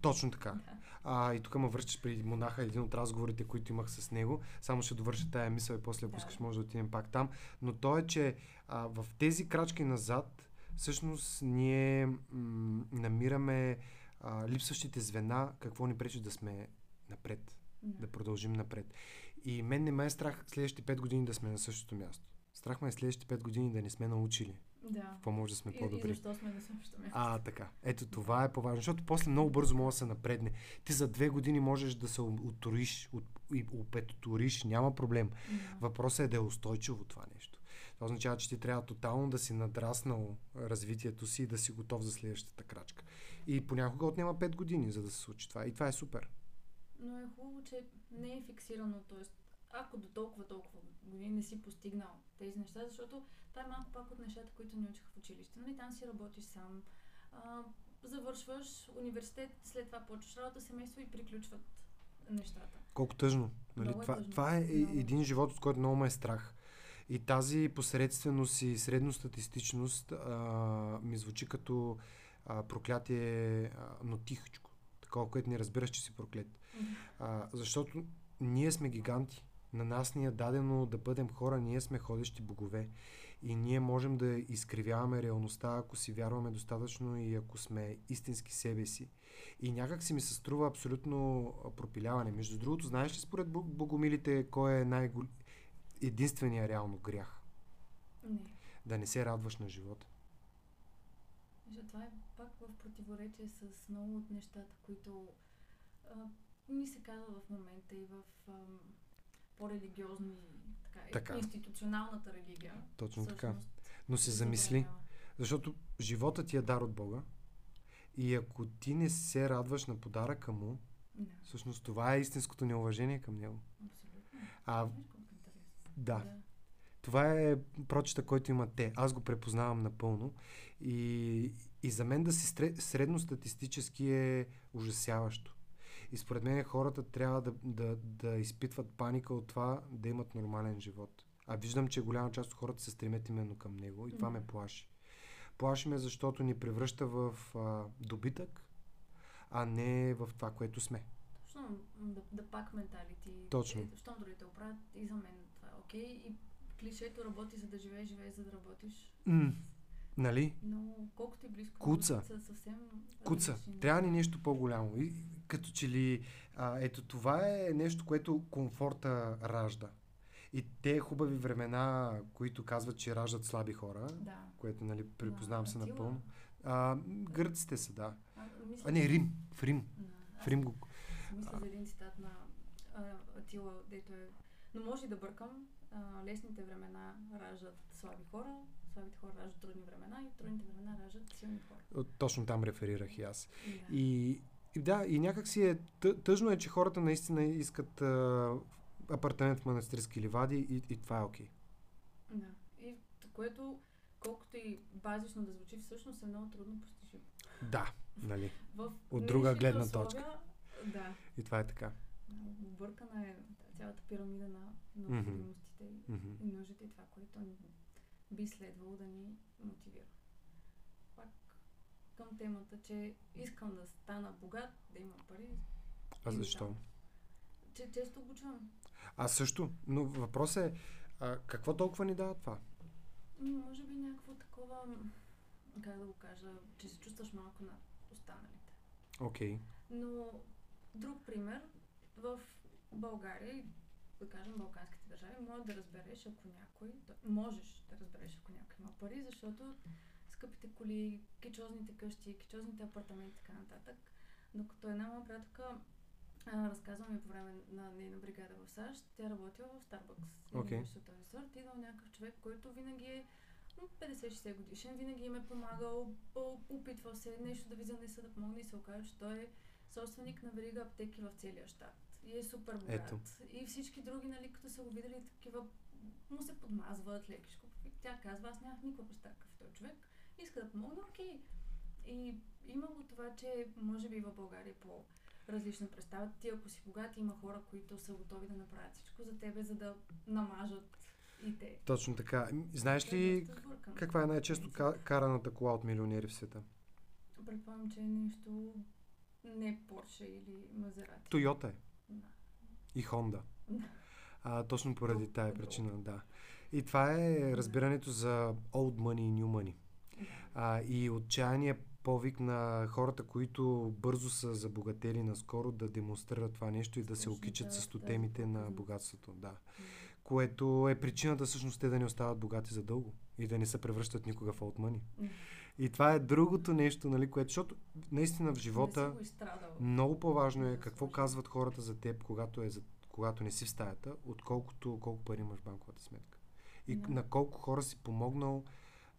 Точно така. Да. А, и тук ме връщаш при монаха един от разговорите, които имах с него. Само ще довърша тая мисъл и после, ако Да. искаш, може да отидем пак там. Но то е, че а, в тези крачки назад, всъщност ние м- намираме а, липсващите звена, какво ни пречи да сме напред, да продължим напред. И мен не ме е страх следващите 5 години да сме на същото място. Страх ме е следващите 5 години да не сме научили Да. какво може да сме И, и по-добри. защо сме на същото място. А, така. Ето това е по-важно, защото после много бързо може да се напредне. Ти за две години можеш да се оториш, от, и опетоториш, няма проблем. Да. Въпросът е да е устойчиво това нещо. Това означава, че ти трябва тотално да си надраснал развитието си и да си готов за следващата крачка. И понякога отнема 5 години, за да се случи това. И това е супер. Но е хубаво, че не е фиксирано, т.е. ако до толкова, толкова години не си постигнал тези неща, защото това е малко пак от нещата, които ни учиха в училище. Нали, там си работиш сам, а, завършваш университет, след това почваш работа, семейство и приключват нещата. Колко тъжно. Нали? Много е това, тъжно. това е Много. един живот, от който много ме е страх. И тази посредственост и средностатистичност а, ми звучи като а, проклятие, а, но тихичко. Такова, което не разбираш, че си проклет. А, защото ние сме гиганти. На нас ни е дадено да бъдем хора, ние сме ходещи богове. И ние можем да изкривяваме реалността, ако си вярваме достатъчно и ако сме истински себе си. И някак си ми се струва абсолютно а, пропиляване. Между другото, знаеш ли според бог- богомилите кой е най единствения реално грях? Не. Да не се радваш на живота. Защото това е пак в противоречие с много от нещата, които а, ни се казва в момента и в ам, по-религиозни, така, Така. институционалната религия. Точно така. Но се замисли, защото живота ти е дар от Бога. И ако ти не се радваш на подаръка му, Да, всъщност това е истинското неуважение към него. абсолютно. А, Виж колко интересно. да. Това е прочета, който имат те. Аз го препознавам напълно. И, и за мен да си средностатистически е ужасяващо. И според мен хората трябва да, да, да изпитват паника от това да имат нормален живот. А виждам, че голяма част от хората се стремят именно към него и това ме плаши. Плаши ме, защото ни превръща в а, добитък, а не в това, което сме. Точно да, да пак менталити. Точно. Е, щом другите оправят и за мен това е окей. И клишето работи за да живееш, живееш за да работиш. М, нали? Но колкото е близко, Куца. са съвсем Куца. различни Трябва ни нещо по-голямо. И, като че ли, а, ето това е нещо, което комфорта ражда. И те хубави времена, които казват, че раждат слаби хора, Да. което, нали, припознавам се Атила. напълно. А, гърците са, да. А, мисля, А не, Рим. В Рим. Да. В Рим го... Мисля за един цитат на а, Атила, дето е... Но може и да бъркам. А, лесните времена раждат слаби хора, слабите хора раждат трудни времена и трудните времена раждат силни хора. Точно там реферирах и аз. Да. И, и да, и някак си е тъ- тъжно е, че хората наистина искат а, апартамент в манастирски ливади и, и това е окей. Да. И което, колкото и базично да звучи, всъщност е много трудно постижимо. Да, нали. В От друга гледна условия, точка. Да. И това е така. Объркана е цялата пирамида на необходимостите и Мгм. и нуждите и това, което би следвало да ни мотивира. Пак към темата, че искам да стана богат, да имам пари, А защо? да. че често го чувам. Аз също. Но въпросът е, а, какво толкова ни дава това? М, Може би някакво такова, как да го кажа, че се чувстваш малко над останалите. Окей. Но друг пример, в България да кажем балканските държави, може да разбереш ако някой, можеш да разбереш ако някой има пари, защото скъпите коли, кичозните къщи, кичозните апартаменти и така нататък. Докато една моя приятелка а, разказва ми по време на нейна бригада в САЩ, тя работила в Starbucks. Okay. този сорт. Идвал някакъв човек, който винаги е м, 50-60 годишен, винаги им е помагал, опитвал се нещо да ви занесе да помогне и се оказа, че той е собственик на верига аптеки в целия щат. И е супер богат. Ето. И всички други, нали, като са го видели такива, му се подмазват лекичко. И тя казва, аз нямах никаква представа какъв е този човек. Иска да помогне, окей. И има го това, че може би в България е по различна представа. Ти ако си богат, има хора, които са готови да направят всичко за тебе, за да намажат и те. Точно така. Знаеш е ли сбъркано. каква е най-често ка- караната кола от милионери в света? Предполагам, че е нещо не Порше или Мазерати. Тойота е. И. Да. А, точно поради тая причина, да. И това е разбирането за old money и new money. А, и отчаяния повик на хората, които бързо са забогатели наскоро да демонстрират това нещо и да се окичат с тотемите на богатството. Да. Което е причината всъщност те да не остават богати за дълго и да не се превръщат никога в old money. И това е другото нещо, нали, което, защото наистина в живота много по-важно е какво казват хората за теб, когато, е за, когато не си в стаята, отколкото колко пари имаш в банковата сметка. И Да. на колко хора си помогнал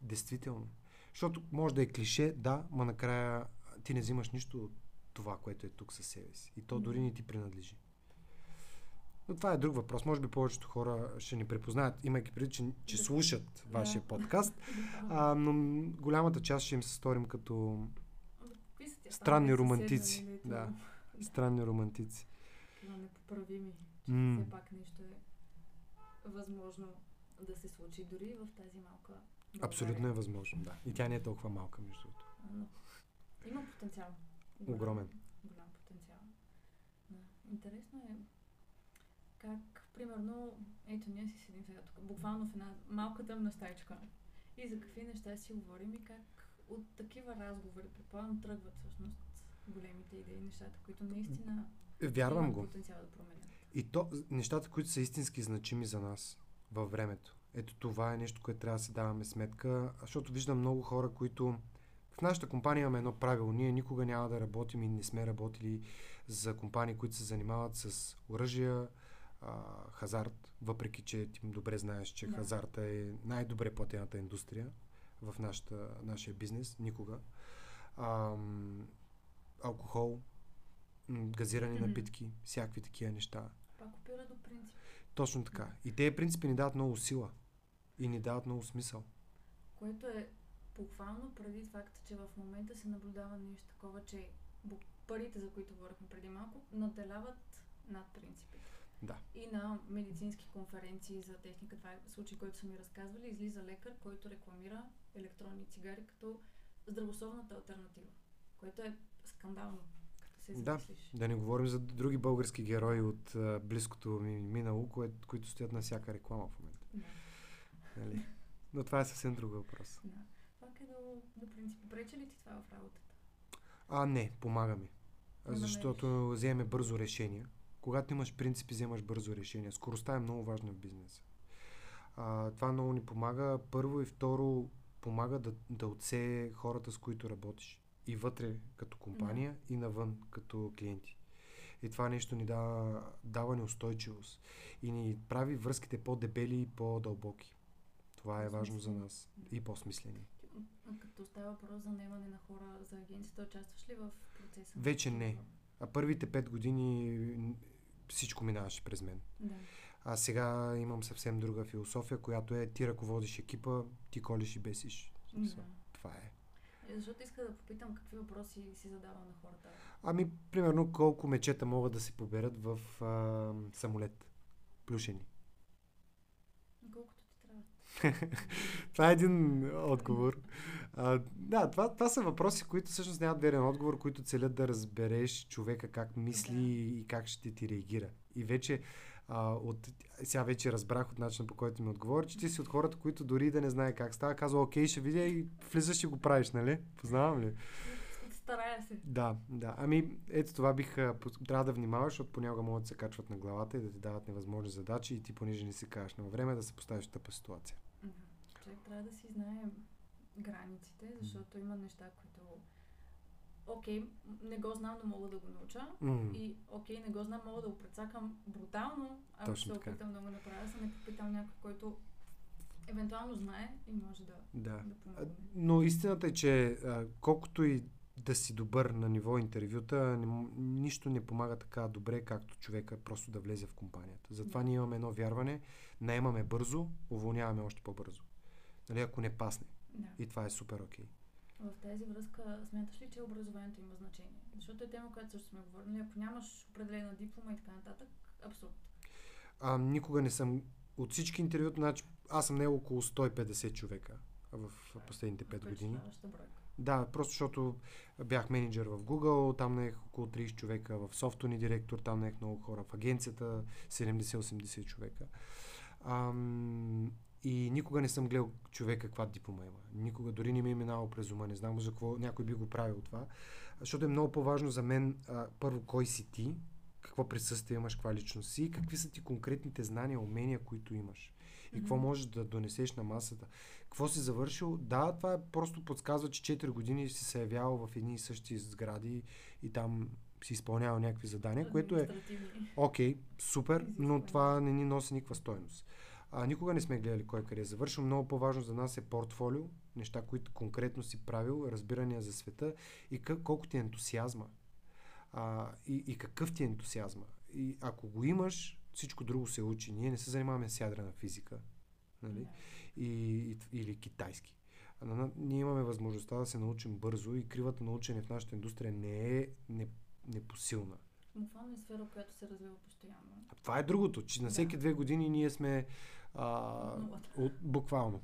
действително. Защото може да е клише, да, ма накрая ти не взимаш нищо от това, което е тук със себе си. И то дори не ти принадлежи. Но това е друг въпрос. Може би повечето хора ще ни препознаят, имайки преди, че, че слушат вашия подкаст. А, но голямата част ще им се сторим като тия странни романтици, да. странни романтици. Толкова непоправими, че М. все пак нещо е възможно да се случи дори в тази малка България. Абсолютно е възможно, да. И тя не е толкова малка, между другото. Има потенциал. Огромен. Голям потенциал. Да. Интересно е как, примерно, ето ние си седим сега тук, буквално в една малка тъмна стайчка и за какви неща си говорим и как от такива разговори, предполагам, тръгват всъщност големите идеи, нещата, които наистина Вярвам имат го. потенциал да променят. И то, нещата, които са истински значими за нас във времето. Ето това е нещо, което трябва да си даваме сметка, защото виждам много хора, които в нашата компания имаме едно правило. Ние никога няма да работим и не сме работили за компании, които се занимават с оръжия, а, хазарт, въпреки че ти добре знаеш, че Да. хазарта е най-добре платената индустрия в нашата, нашия бизнес. Никога. Ам, алкохол, газирани Мгм. напитки, всякакви такива неща. Пак опира до принцип, Точно така. И тези принципи ни дават много сила. И ни дават много смисъл. което е похвално преди факта, че в момента се наблюдава нещо такова, че парите, за които говорихме преди малко, наделяват над принципите. Да. И на медицински конференции за техника, това е случай, който са ми разказвали, излиза лекар, който рекламира електронни цигари като здравословната альтернатива, което е скандално, като се Да. замислиш. Да не говорим за други български герои от а, близкото ми минало, кое, които стоят на всяка реклама в момента. Да. Нали? Но това е съвсем друг въпрос. Да. Пак е до, до принцип. Пречи ли ти това в работата? А, не, помага ми. Да Защото вземе бързо решение. Когато имаш принципи, вземаш бързо решение. Скоростта е много важна в бизнеса. А, това много ни помага. Първо и второ, помага да, да отсее хората, с които работиш. И вътре като компания, и навън като клиенти. И това нещо ни дава, дава ни устойчивост. И ни прави връзките по-дебели и по-дълбоки. Това е важно за нас. И по-смислени. А Като става въпрос за наемане на хора за агенцията, участваш ли в процеса? Вече не. А първите пет години всичко минаваше през мен. Да. А сега имам съвсем друга философия, която е ти ръководиш екипа, ти колиш и бесиш. Да. Това е. Е, Защото иска да попитам какви въпроси си задавам на хората. Ами, примерно, колко мечета могат да се поберат в а, самолет? Плюшени. Това е един отговор. А, да, това, това са въпроси, които всъщност нямат верен отговор, които целят да разбереш човека как мисли Да. и как ще ти реагира. И вече а, от, сега вече разбрах от начина по който ми отговори, че ти си от хората, които дори да не знае как става, казва, окей, ще видя и влизаш и го правиш, нали? Познавам ли? Старая се. Да, да. Ами, ето това бих... Трябва да внимаваш, защото понякога могат да се качват на главата и да ти дават невъзможни задачи и ти, понеже не си кажеш на време, да се поставиш в тъпа ситуация. Човек трябва да си знае границите, защото има неща, които окей, не го знам, но мога да го науча. М. И окей, не го знам, мога да го прецакам брутално, ако Точно се опитам да го направя, се не попитам някой, който евентуално знае и може да, Да. да помогне. Но истината е, че а, колкото и да си добър на ниво интервюта, не, нищо не помага така добре, както човека просто да влезе в компанията. Затова Да. ние имаме едно вярване, наемаме бързо, уволняваме още по-бързо. Нали, ако не пасне. Да. И това е супер окей. В тази връзка смяташ ли, че образованието има значение? Защото е тема, която също сме говорили. Ако нямаш определена диплома и така нататък, абсурд. А, никога не съм... От всички интервюта, значи, аз съм не около 150 човека в последните 5 години. Да, просто защото бях менеджер в Google, там наех около 30 човека, в софтуни директор, там наех много хора, в агенцията 70-80 човека. Ам, и никога не съм гледал човек каква диплома има. Никога, дори не ми е минало през ума, не знам за какво някой би го правил това. Защото е много по-важно за мен, а, първо, кой си ти, какво присъствие имаш, каква личност си, и какви са ти конкретните знания, умения, които имаш. И какво Мгм. можеш да донесеш на масата. Какво си завършил? Да, това е просто подсказва, че 4 години си се явявал в едни и същи сгради и там си изпълнявал някакви задания, което е окей, супер, но това не ни носи никаква стойност. А, никога не сме гледали кой къде е завършил. Много по-важно за нас е портфолио, неща, които конкретно си правил, разбирания за света и къ- колко ти е ентусиазма. А, и, и какъв ти е ентусиазма. И ако го имаш, всичко друго се учи. Ние не се занимаваме с ядрена физика. Нали? И, и, или китайски. А ние имаме възможността да се научим бързо и кривата на учене в нашата индустрия не е не, непосилна. буквално е сфера, която се развива постоянно. Това е другото, че на всеки Да. две години ние сме а, от, буквално.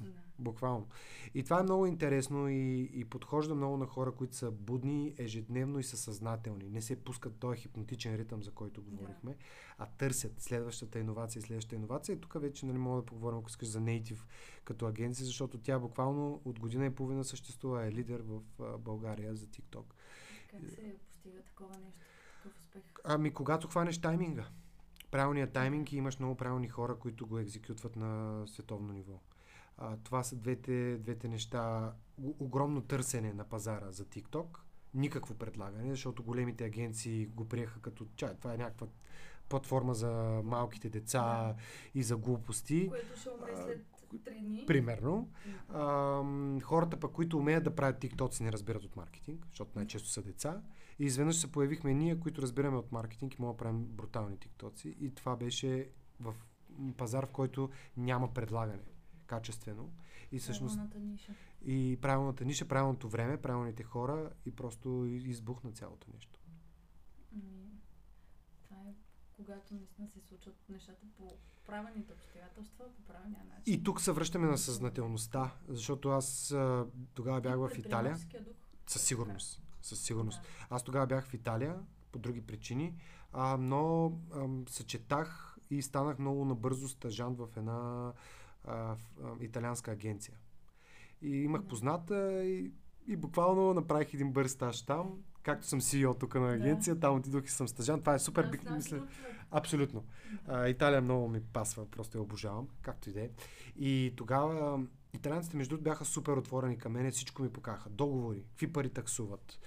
Да. Буквално. И това е много интересно и, и подхожда много на хора, които са будни ежедневно и са съзнателни. Не се пускат този хипнотичен ритъм, за който говорихме, а търсят следващата иновация и следващата иновация. И тук вече нали, мога да поговорим, ако искаш, за Native като агенция, защото тя буквално от година и половина съществува, е лидер в България за TikTok. Как се постига такова нещо? Такъв успех? Ами, когато хванеш тайминга. Правилният тайминг и имаш много правилни хора, които го екзекютват на световно ниво. А, това са двете, двете неща. Огромно търсене на пазара за TikTok. Никакво предлагане, защото големите агенции го приеха като чай. Това е някаква платформа за малките деца и за глупости. Което ще умре а, след три дни. Примерно. Ам, хората пък, които умеят да правят тиктоци, не разбират от маркетинг, защото най-често са деца. И изведнъж се появихме ние, които разбираме от маркетинг и можем да правим брутални тиктоци. И това беше в пазар, в който няма предлагане качествено. И всъщност Правилната ниша. и правилната ниша, правилното време, правилните хора и просто избухна цялото нещо. Ами, това е когато наистина се случват нещата по правилните обстоятелства, по правилния начин. И тук се връщаме на съзнателността, защото аз тогава бях в Италия. Дух. Със сигурност. Със сигурност. Да. Аз тогава бях в Италия по други причини, а, но ам, съчетах и станах много набързо стажант в една а, в, а, италианска агенция. И имах Да. позната и, и буквално направих един бърз стаж там. Както съм CEO тук на агенция, там отидох и съм стажант. Това е супер. Знам, мисля. Абсолютно. А, Италия много ми пасва, просто я обожавам, както и да е. И тогава италианците между другото бяха супер отворени към мене, всичко ми покаха. Договори, какви пари таксуват,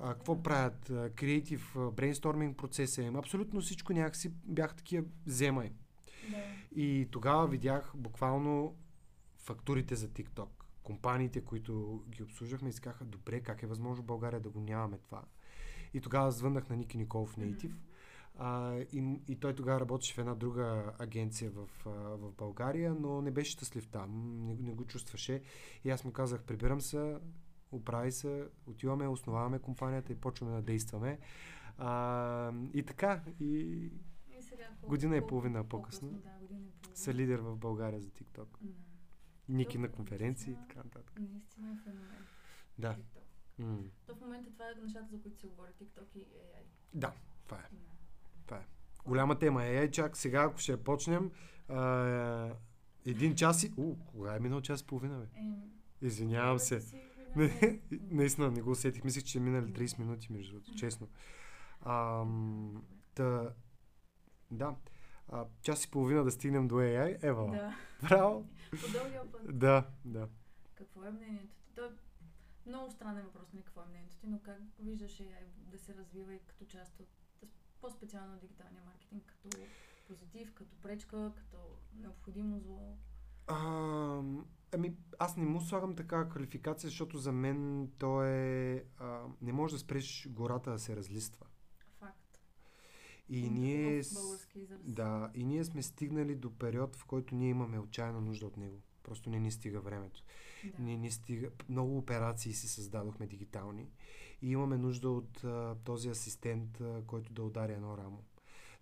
а, какво правят, а, креатив, брейнсторминг процеса им, абсолютно всичко някакси бяха такива вземай. Да. И тогава видях буквално фактурите за TikTok. Компаниите, които ги обслужвахме, си казаха, добре, как е възможно в България да го нямаме това. И тогава звъннах на Ники Николов Native. А, и, и той тогава работеше в една друга агенция в, а, в България, но не беше щастлив там, не, не го чувстваше. И аз му казах, прибирам се, оправи се, отиваме, основаваме компанията и почваме да действаме. А, и така, и И сега, Година и половина по-късно. Да, година и половина. са лидер в България за TikTok. Да. Ники на конференции и така нататък. Наистина е феномен. Да. TikTok. М. То в момента това е нещата, за които се говори TikTok и AI. Да, това е. Да. Това е. Голяма тема е. Е, чак сега, ако ще почнем, а, един час и... У, кога е минал час и половина, бе? Извинявам се. Не, наистина не го усетих. Мислех, че ще минали 30 минути, между другото, честно. Ам, та, да. А, час и половина да стигнем до AI. Ева. Да, Браво. по дългия път. Да, да. Какво е мнението ти? То е много странен въпрос на какво е мнението ти, но как виждаш AI да се развива и като част от по-специално дигиталния маркетинг, като позитив, като пречка, като необходимо зло? А, ами, аз не му слагам такава квалификация, защото за мен то е... А, не може да спреш гората да се разлиства. Факт. И Хубав ние... Да, и ние сме стигнали до период, в който ние имаме отчаяна нужда от него. Просто не ни стига времето. Да. Не ни стига... Много операции си създадохме дигитални и имаме нужда от а, този асистент, а, който да удари едно рамо.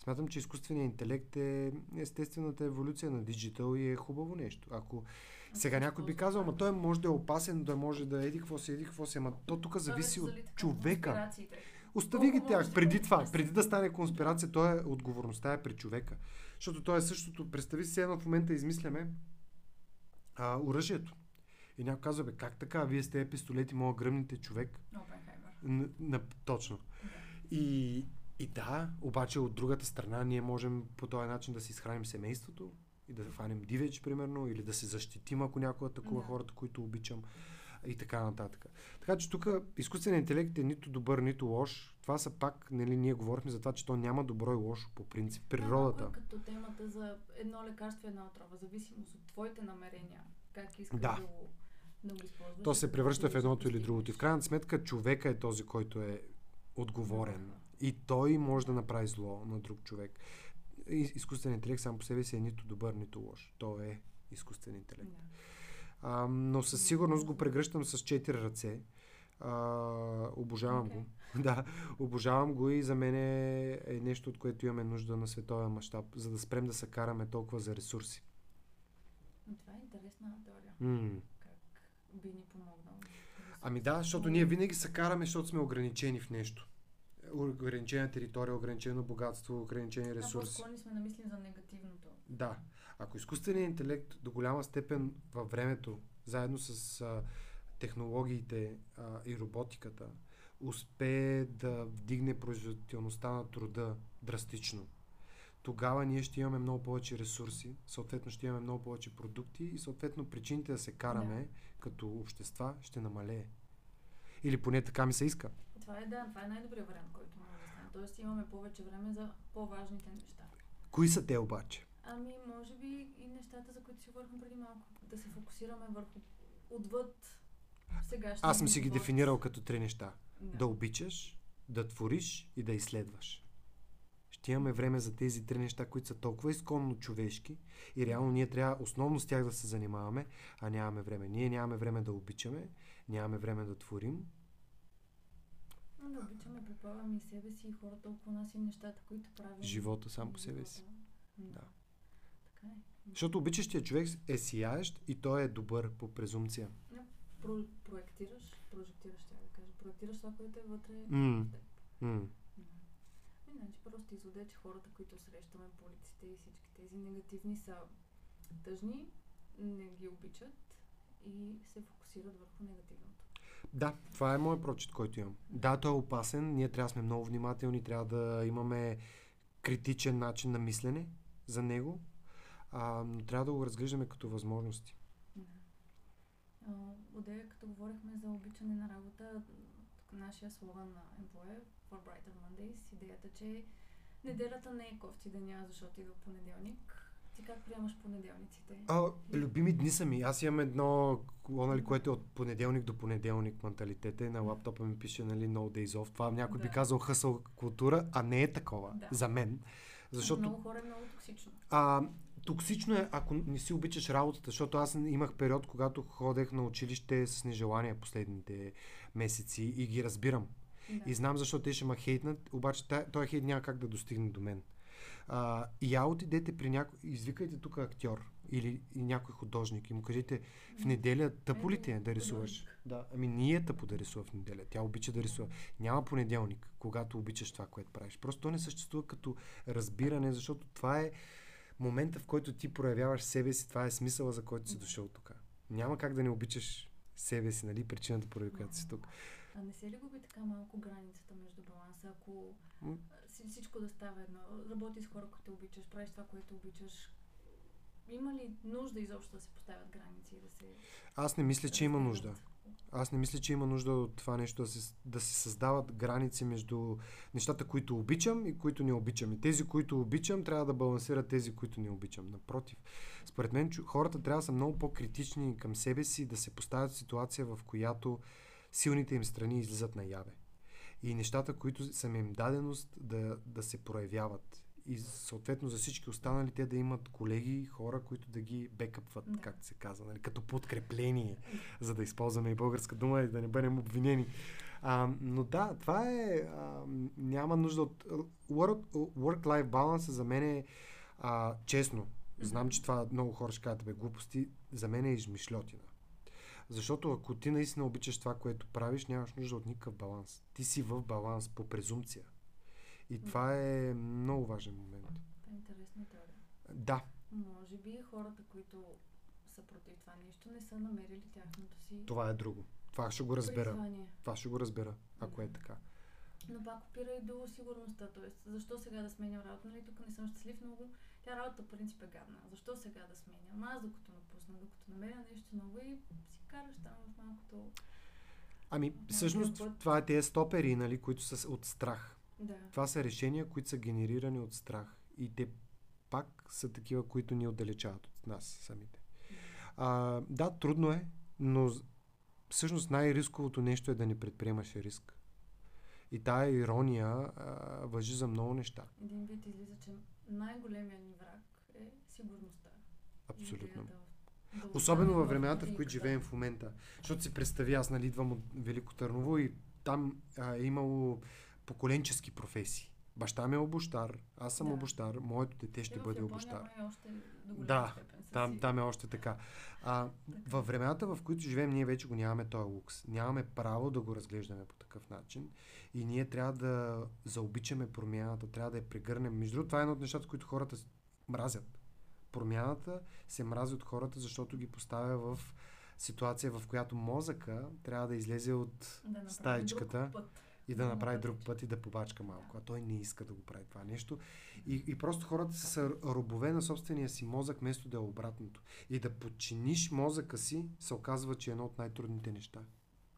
Смятам, че изкуственият интелект е естествената еволюция на диджитал и е хубаво нещо. Ако сега някой би казал, ама той може да е опасен, да може да еди какво се, еди какво се, ама то тук зависи от човека. Остави ги тях. Преди това, преди да стане конспирация, то е отговорността е при човека. Защото то е същото. Представи си едно в момента измисляме а, оръжието. И някой казва, бе, как така? Вие сте пистолети, мога гръмните човек. Опенхаймер. Н- на, точно. Да. И, и да, обаче от другата страна ние можем по този начин да си изхраним семейството и да хванем дивеч, примерно, или да се защитим, ако някой атакува Да. хората, които обичам и така нататък. Така че тук изкуственият интелект е нито добър, нито лош. Това са пак, нали, ние говорихме за това, че то няма добро и лошо по принцип. Природата. Малко е като темата за едно лекарство и една отрова, зависимост от твоите намерения. Как искаш Да. да, го, да го използваш. То се превръща в едното или другото. И в крайна сметка човека е този, който е отговорен. Да. И той може да направи зло на друг човек. Изкуственият интелект сам по себе си е нито добър, нито лош. То е изкуствен интелект. Да. А, но със сигурност го прегръщам с четири ръце. А, обожавам Окей. го. Да, обожавам го и за мен е, е нещо, от което имаме нужда на световен мащаб, за да спрем да се караме толкова за ресурси. Това е интересна теория. М. Би ни помогнал. Ами да, защото ние винаги се караме, защото сме ограничени в нещо. Ограничена територия, ограничено богатство, ограничени Ресурси. ресурси. По-склонни сме да мислим за негативното. Да. Ако изкуственият интелект до голяма степен във времето, заедно с а, технологиите а, и роботиката, успее да вдигне производителността на труда драстично, тогава ние ще имаме много повече ресурси, съответно ще имаме много повече продукти и съответно причините да се караме като общества ще намалее. Или поне така ми се иска. Това е, да, това е най-добрият вариант, който може да стане. Тоест имаме повече време за по-важните неща. Кои са те обаче? Ами, може би и нещата, за които си говорихме преди малко. Да се фокусираме върху отвъд сегашния Аз съм си ги дефинирал като три неща. Да. Да обичаш, да твориш и да изследваш. Ще имаме време за тези три неща, които са толкова изконно човешки и реално ние трябва основно с тях да се занимаваме, а нямаме време. Ние нямаме време да обичаме, нямаме време да творим. Но Да обичаме, предполагам и себе си и хората около нас и нещата, които правим. Живота сам по себе си. Да. Така е. Защото обичащия човек е сияещ и той е добър по презумпция. Про, проектираш, прожектираш, ще да кажа. Проектираш това, което е вътре. М. в Иначе просто изводе, че хората, които срещаме по улиците и всички тези негативни са тъжни, не ги обичат и се фокусират върху негативното. Да, това е моят прочит, който имам. Да, той е опасен, ние трябва да сме много внимателни, трябва да имаме критичен начин на мислене за него, а, но трябва да го разглеждаме като възможности. Одея, като говорихме за обичане на работа, нашия слоган на Employer for Brighter Mondays, идеята, че неделята не е кофти деня, защото идва понеделник. Ти как приемаш понеделниците? А, любими дни са ми. Аз имам едно нали, което е от понеделник до понеделник менталитета и на лаптопа ми пише нали, no days off. Това някой би Да. казал хъсъл култура, а не е такова Да. за мен. Защото Много хора е много токсично. А, токсично е, ако не си обичаш работата, защото аз имах период, когато ходех на училище с нежелание последните месеци и ги разбирам. Да. И знам защо те ще ме хейтнат, обаче този хейт няма как да достигне до мен. А, и я отидете при някой, извикайте тук актьор или някой художник и му кажете в неделя тъпо ли ти е да рисуваш? Да, ами ние е тъпо да рисува в неделя. Тя обича да рисува. Няма понеделник, когато обичаш това, което правиш. Просто то не съществува като разбиране, защото това е момента, в който ти проявяваш себе си. Това е смисъла, за който си дошъл тук. Няма как да не обичаш себе си, нали? Причината, поради която си тук. А не се ли губи така малко границата между баланса, ако М. всичко да става едно, работи с хора, които обичаш, правиш това, което обичаш, има ли нужда изобщо да се поставят граници и да се... Аз не мисля, че има нужда. Аз не мисля, че има нужда от това нещо да се, да се създават граници между нещата, които обичам и които не обичам. И тези, които обичам, трябва да балансират тези, които не обичам. Напротив, според мен хората трябва да са много по-критични към себе си, да се поставят в ситуация, в която силните им страни излизат наяве. И нещата, които са им даденост, да, да се проявяват. И съответно за всички останали те да имат колеги, хора, които да ги бекъпват, Да. както се казва, нали? като подкрепление за да използваме и българска дума и да не бъдем обвинени. А, но да, това е... А, няма нужда от... Work, work-life balance за мен е а, честно. Знам, че това много хора ще кажат, бе, глупости. За мен е измишлетина. Защото ако ти наистина обичаш това, което правиш, нямаш нужда от никакъв баланс. Ти си в баланс по презумпция. И това е много важен момент. Е интересна теория. Да, Може би хората, които са против това нещо, не са намерили тяхното си това е друго. Това ще го разбера. призвание. Това ще го разбера, ако е така. Но пак опира и до сигурността. Тоест, защо сега да сменям работа? Нали, тук не съм щастлив много. Тя работа, в принцип, е гадна. Защо сега да сменям? Аз докато напусна, докато намеря нещо ново и си караш там в малкото... Ами, всъщност, това е тези стопери, нали, които са от страх. Да. Това са решения, които са генерирани от страх. И те пак са такива, които ни отдалечават от нас самите. А, да, трудно е, но всъщност най-рисковото нещо е да не предприемаш риск. И тая ирония а, въжи за много неща. Един вид излиза, че най-големият ни враг е сигурността. Абсолютно. Особено във времената, в които живеем в момента. Защото си представи, аз нали идвам от Велико Търново и там а, е имало поколенчески професии. Баща ми е обощар, аз съм Да. обощар, моето дете ще Те в бъде обощар. май още до Да, степен Там, там е още така. А, във времената, в които живеем, ние вече го нямаме този лукс. Нямаме право да го разглеждаме по такъв начин. И ние трябва да заобичаме промяната, трябва да я прегърнем. Между другото, това е едно от нещата, които хората мразят. Промяната се мрази от хората, защото ги поставя в ситуация, в която мозъка трябва да излезе от да стаечката друг път. И да направи друг път и да побачка малко. А той не иска да го прави това нещо. И, и просто хората са робове на собствения си мозък, вместо да е обратното. И да подчиниш мозъка си, се оказва, че е едно от най-трудните неща.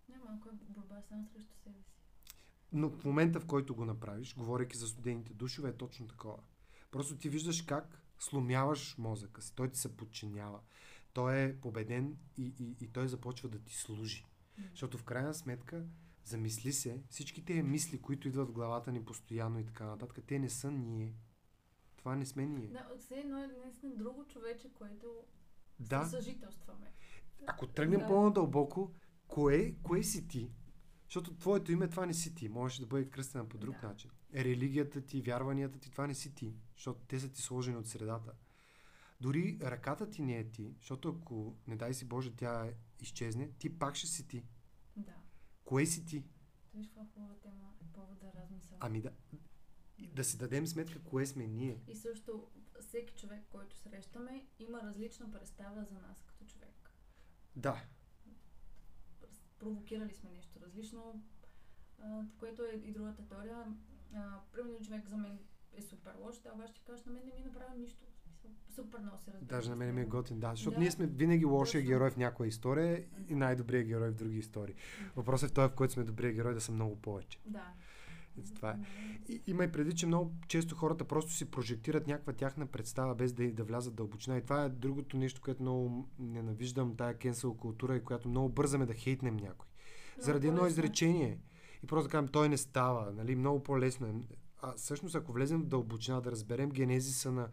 Не, малко е борба само срещу себе си. Но в момента, в който го направиш, говорейки за студените душове, е точно такова. Просто ти виждаш как сломяваш мозъка си. Той ти се подчинява. Той е победен и, и, и той започва да ти служи. Защото в крайна сметка, замисли се, всички тези мисли, които идват в главата ни постоянно и така нататък, те не са ние. Това не сме ние. Да, все едно е наистина друго човече, което Да, съжителстваме. ако тръгнем Да. по-надълбоко, кое, кое си ти? Защото твоето име това не си ти. Можеш да бъде кръстена по друг Да. начин. Религията ти, вярванията ти, това не си ти. Защото те са ти сложени от средата. Дори ръката ти не е ти, защото ако, не дай си Боже, тя изчезне, ти пак ще си ти. Кое си ти? Виж каква хубава тема е повод да размисля. Ами да, да си дадем сметка кое сме ние. И също всеки човек, който срещаме, има различна представа за нас като човек. Да, Провокирали сме нещо различно, което е и другата теория. Примерно човек за мен е супер лош, да, обаче ти кажеш, на мен не ми е направил нищо. Супер много се разбира. даже на мен ми е готин. Да, защото Да. ние сме винаги лошия Точно. герой в някоя история и най-добрият герой в други истории. Въпросът е в този, в който сме добрият герой, да са много повече. Да. И това е. М, И, има и преди, че много често хората просто си прожектират някаква тяхна представа, без да, да влязат дълбочина. И това е другото нещо, което много ненавиждам, тая кенсел култура, и която много бързаме да хейтнем някой. много Заради едно е. изречение. И просто да кажем, той не става. Нали? Много по-лесно е. А всъщност, ако влезем в дълбочина, да разберем генезиса на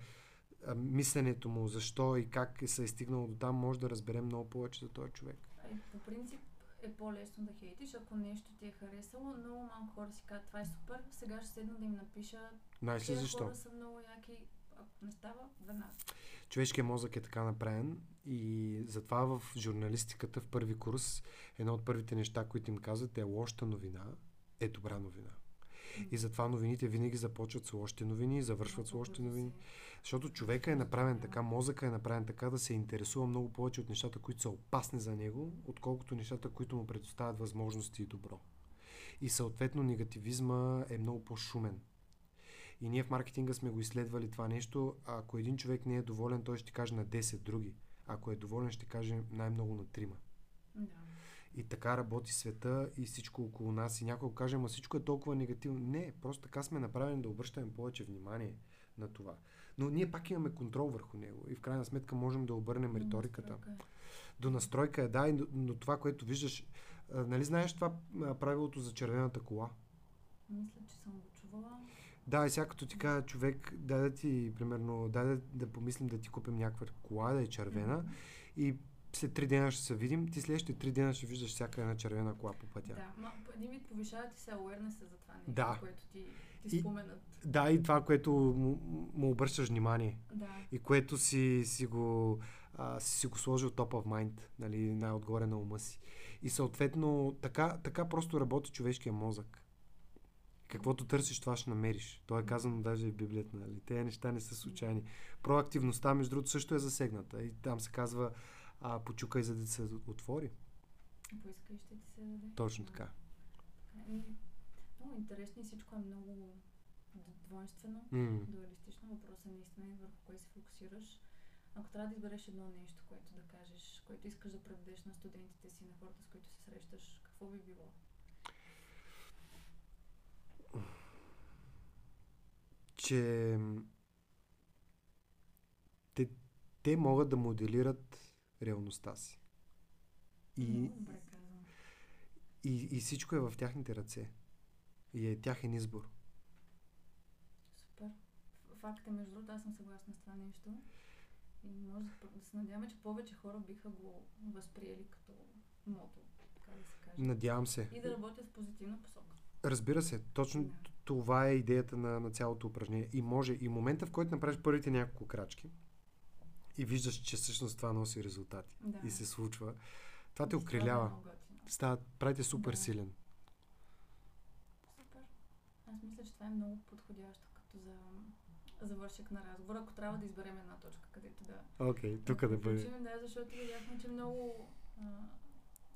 мисленето му, защо и как е се е стигнало до там, може да разберем много повече за този човек. Е, по принцип е по-лесно да хейтиш, ако нещо ти е харесало. Много малко хора си казват, това е супер, сега ще седна да им напиша. Знаеш ли защо? хора са много яки. Не става, веднага. Човешкият мозък е така направен и затова в журналистиката в първи курс едно от първите неща, които им казват е лошата новина е добра новина. И затова новините винаги започват с лошите новини завършват с лошите новини. Защото човека е направен така, мозъка е направен така да се интересува много повече от нещата, които са опасни за него, отколкото нещата, които му предоставят възможности и добро. И съответно негативизма е много по-шумен. И ние в маркетинга сме го изследвали това нещо. Ако един човек не е доволен, той ще каже на 10 други. Ако е доволен, ще каже най-много на трима. Да. И така работи света и всичко около нас. И някой каже, ама всичко е толкова негативно. Не, просто така сме направени да обръщаме повече внимание на това. Но ние пак имаме контрол върху него и в крайна сметка можем да обърнем риториката. До настройка е, да, и- но това, което виждаш, а, нали знаеш това правилото за червената кола? Мисля, че съм го чувала. Да, и сега като ти кажа човек, дай да ти, примерно, дай да, да помислим да ти купим някаква кола, да е червена Мгм. и след три дена ще се видим, ти следващите три дена ще виждаш всяка една червена кола по пътя. Да, ма, един вид повишава ти се awareness за това нещо, Да. което ти, ти И- споменат. Да, и това, което му, му обръщаш внимание Да. и което си, си, го, а, си, си го сложил top of mind, нали, най-отгоре на ума си. И съответно, така, така просто работи човешкия мозък. Каквото търсиш, това ще намериш. То е казано даже и в Библията. Нали? Те неща не са случайни. Проактивността, между другото, също е засегната. И там се казва, а, почукай, за да се отвори. Поискай, ще ти се даде. Точно така. Много интересно и всичко е много двойствено, М. дуалистично. Въпросът наистина е върху кое се фокусираш. Ако трябва да избереш едно нещо, което да кажеш, което искаш да предадеш на студентите си, на хората, с които се срещаш, какво би било? че те, те могат да моделират реалността си. И, и, и всичко е в тяхните ръце. И е тяхен избор. Супер. Факт е, между другото, аз съм съгласна с това нещо. И може да се надяваме, че повече хора биха го възприели като мото, така да се каже. Надявам се. И да работят в позитивна посока. Разбира се, точно Да. това е идеята на, на цялото упражнение. И може, и момента, в който направиш първите няколко крачки и виждаш, че всъщност това носи резултати Да. и се случва, това те окрилява. Става, правите супер Да. силен. Супер. Аз мисля, че това е много подходящо като за завършек на разговора, ако трябва да изберем една точка, където да... Окей, тук да бъде. Да, защото видяхме, че много... А,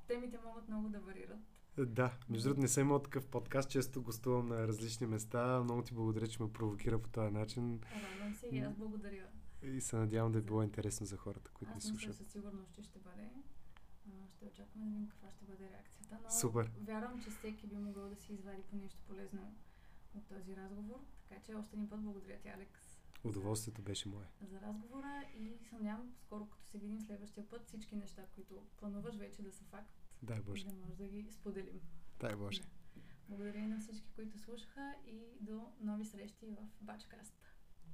темите могат много да варират. Да, между другото не съм имал такъв подкаст, често гостувам на различни места. Много ти благодаря, че ме провокира по този начин Радвам се и аз благодаря. и се надявам да е било интересно за хората, които ни Аз мисля слушат. със сигурност, че ще бъде. Ще очакваме да видим каква ще бъде реакцията. Но Супер. вярвам, че всеки би могъл да си извади по нещо полезно от този разговор. Така че още един път благодаря ти, Алекс, Удоволствието беше мое. за разговора и се надявам скоро, като се видим следващия път, всички неща, които плануваш вече да са факт, Дай Боже. да може да ги споделим. Дай Боже. Благодаря и на всички, които слушаха и до нови срещи в Бачкаст.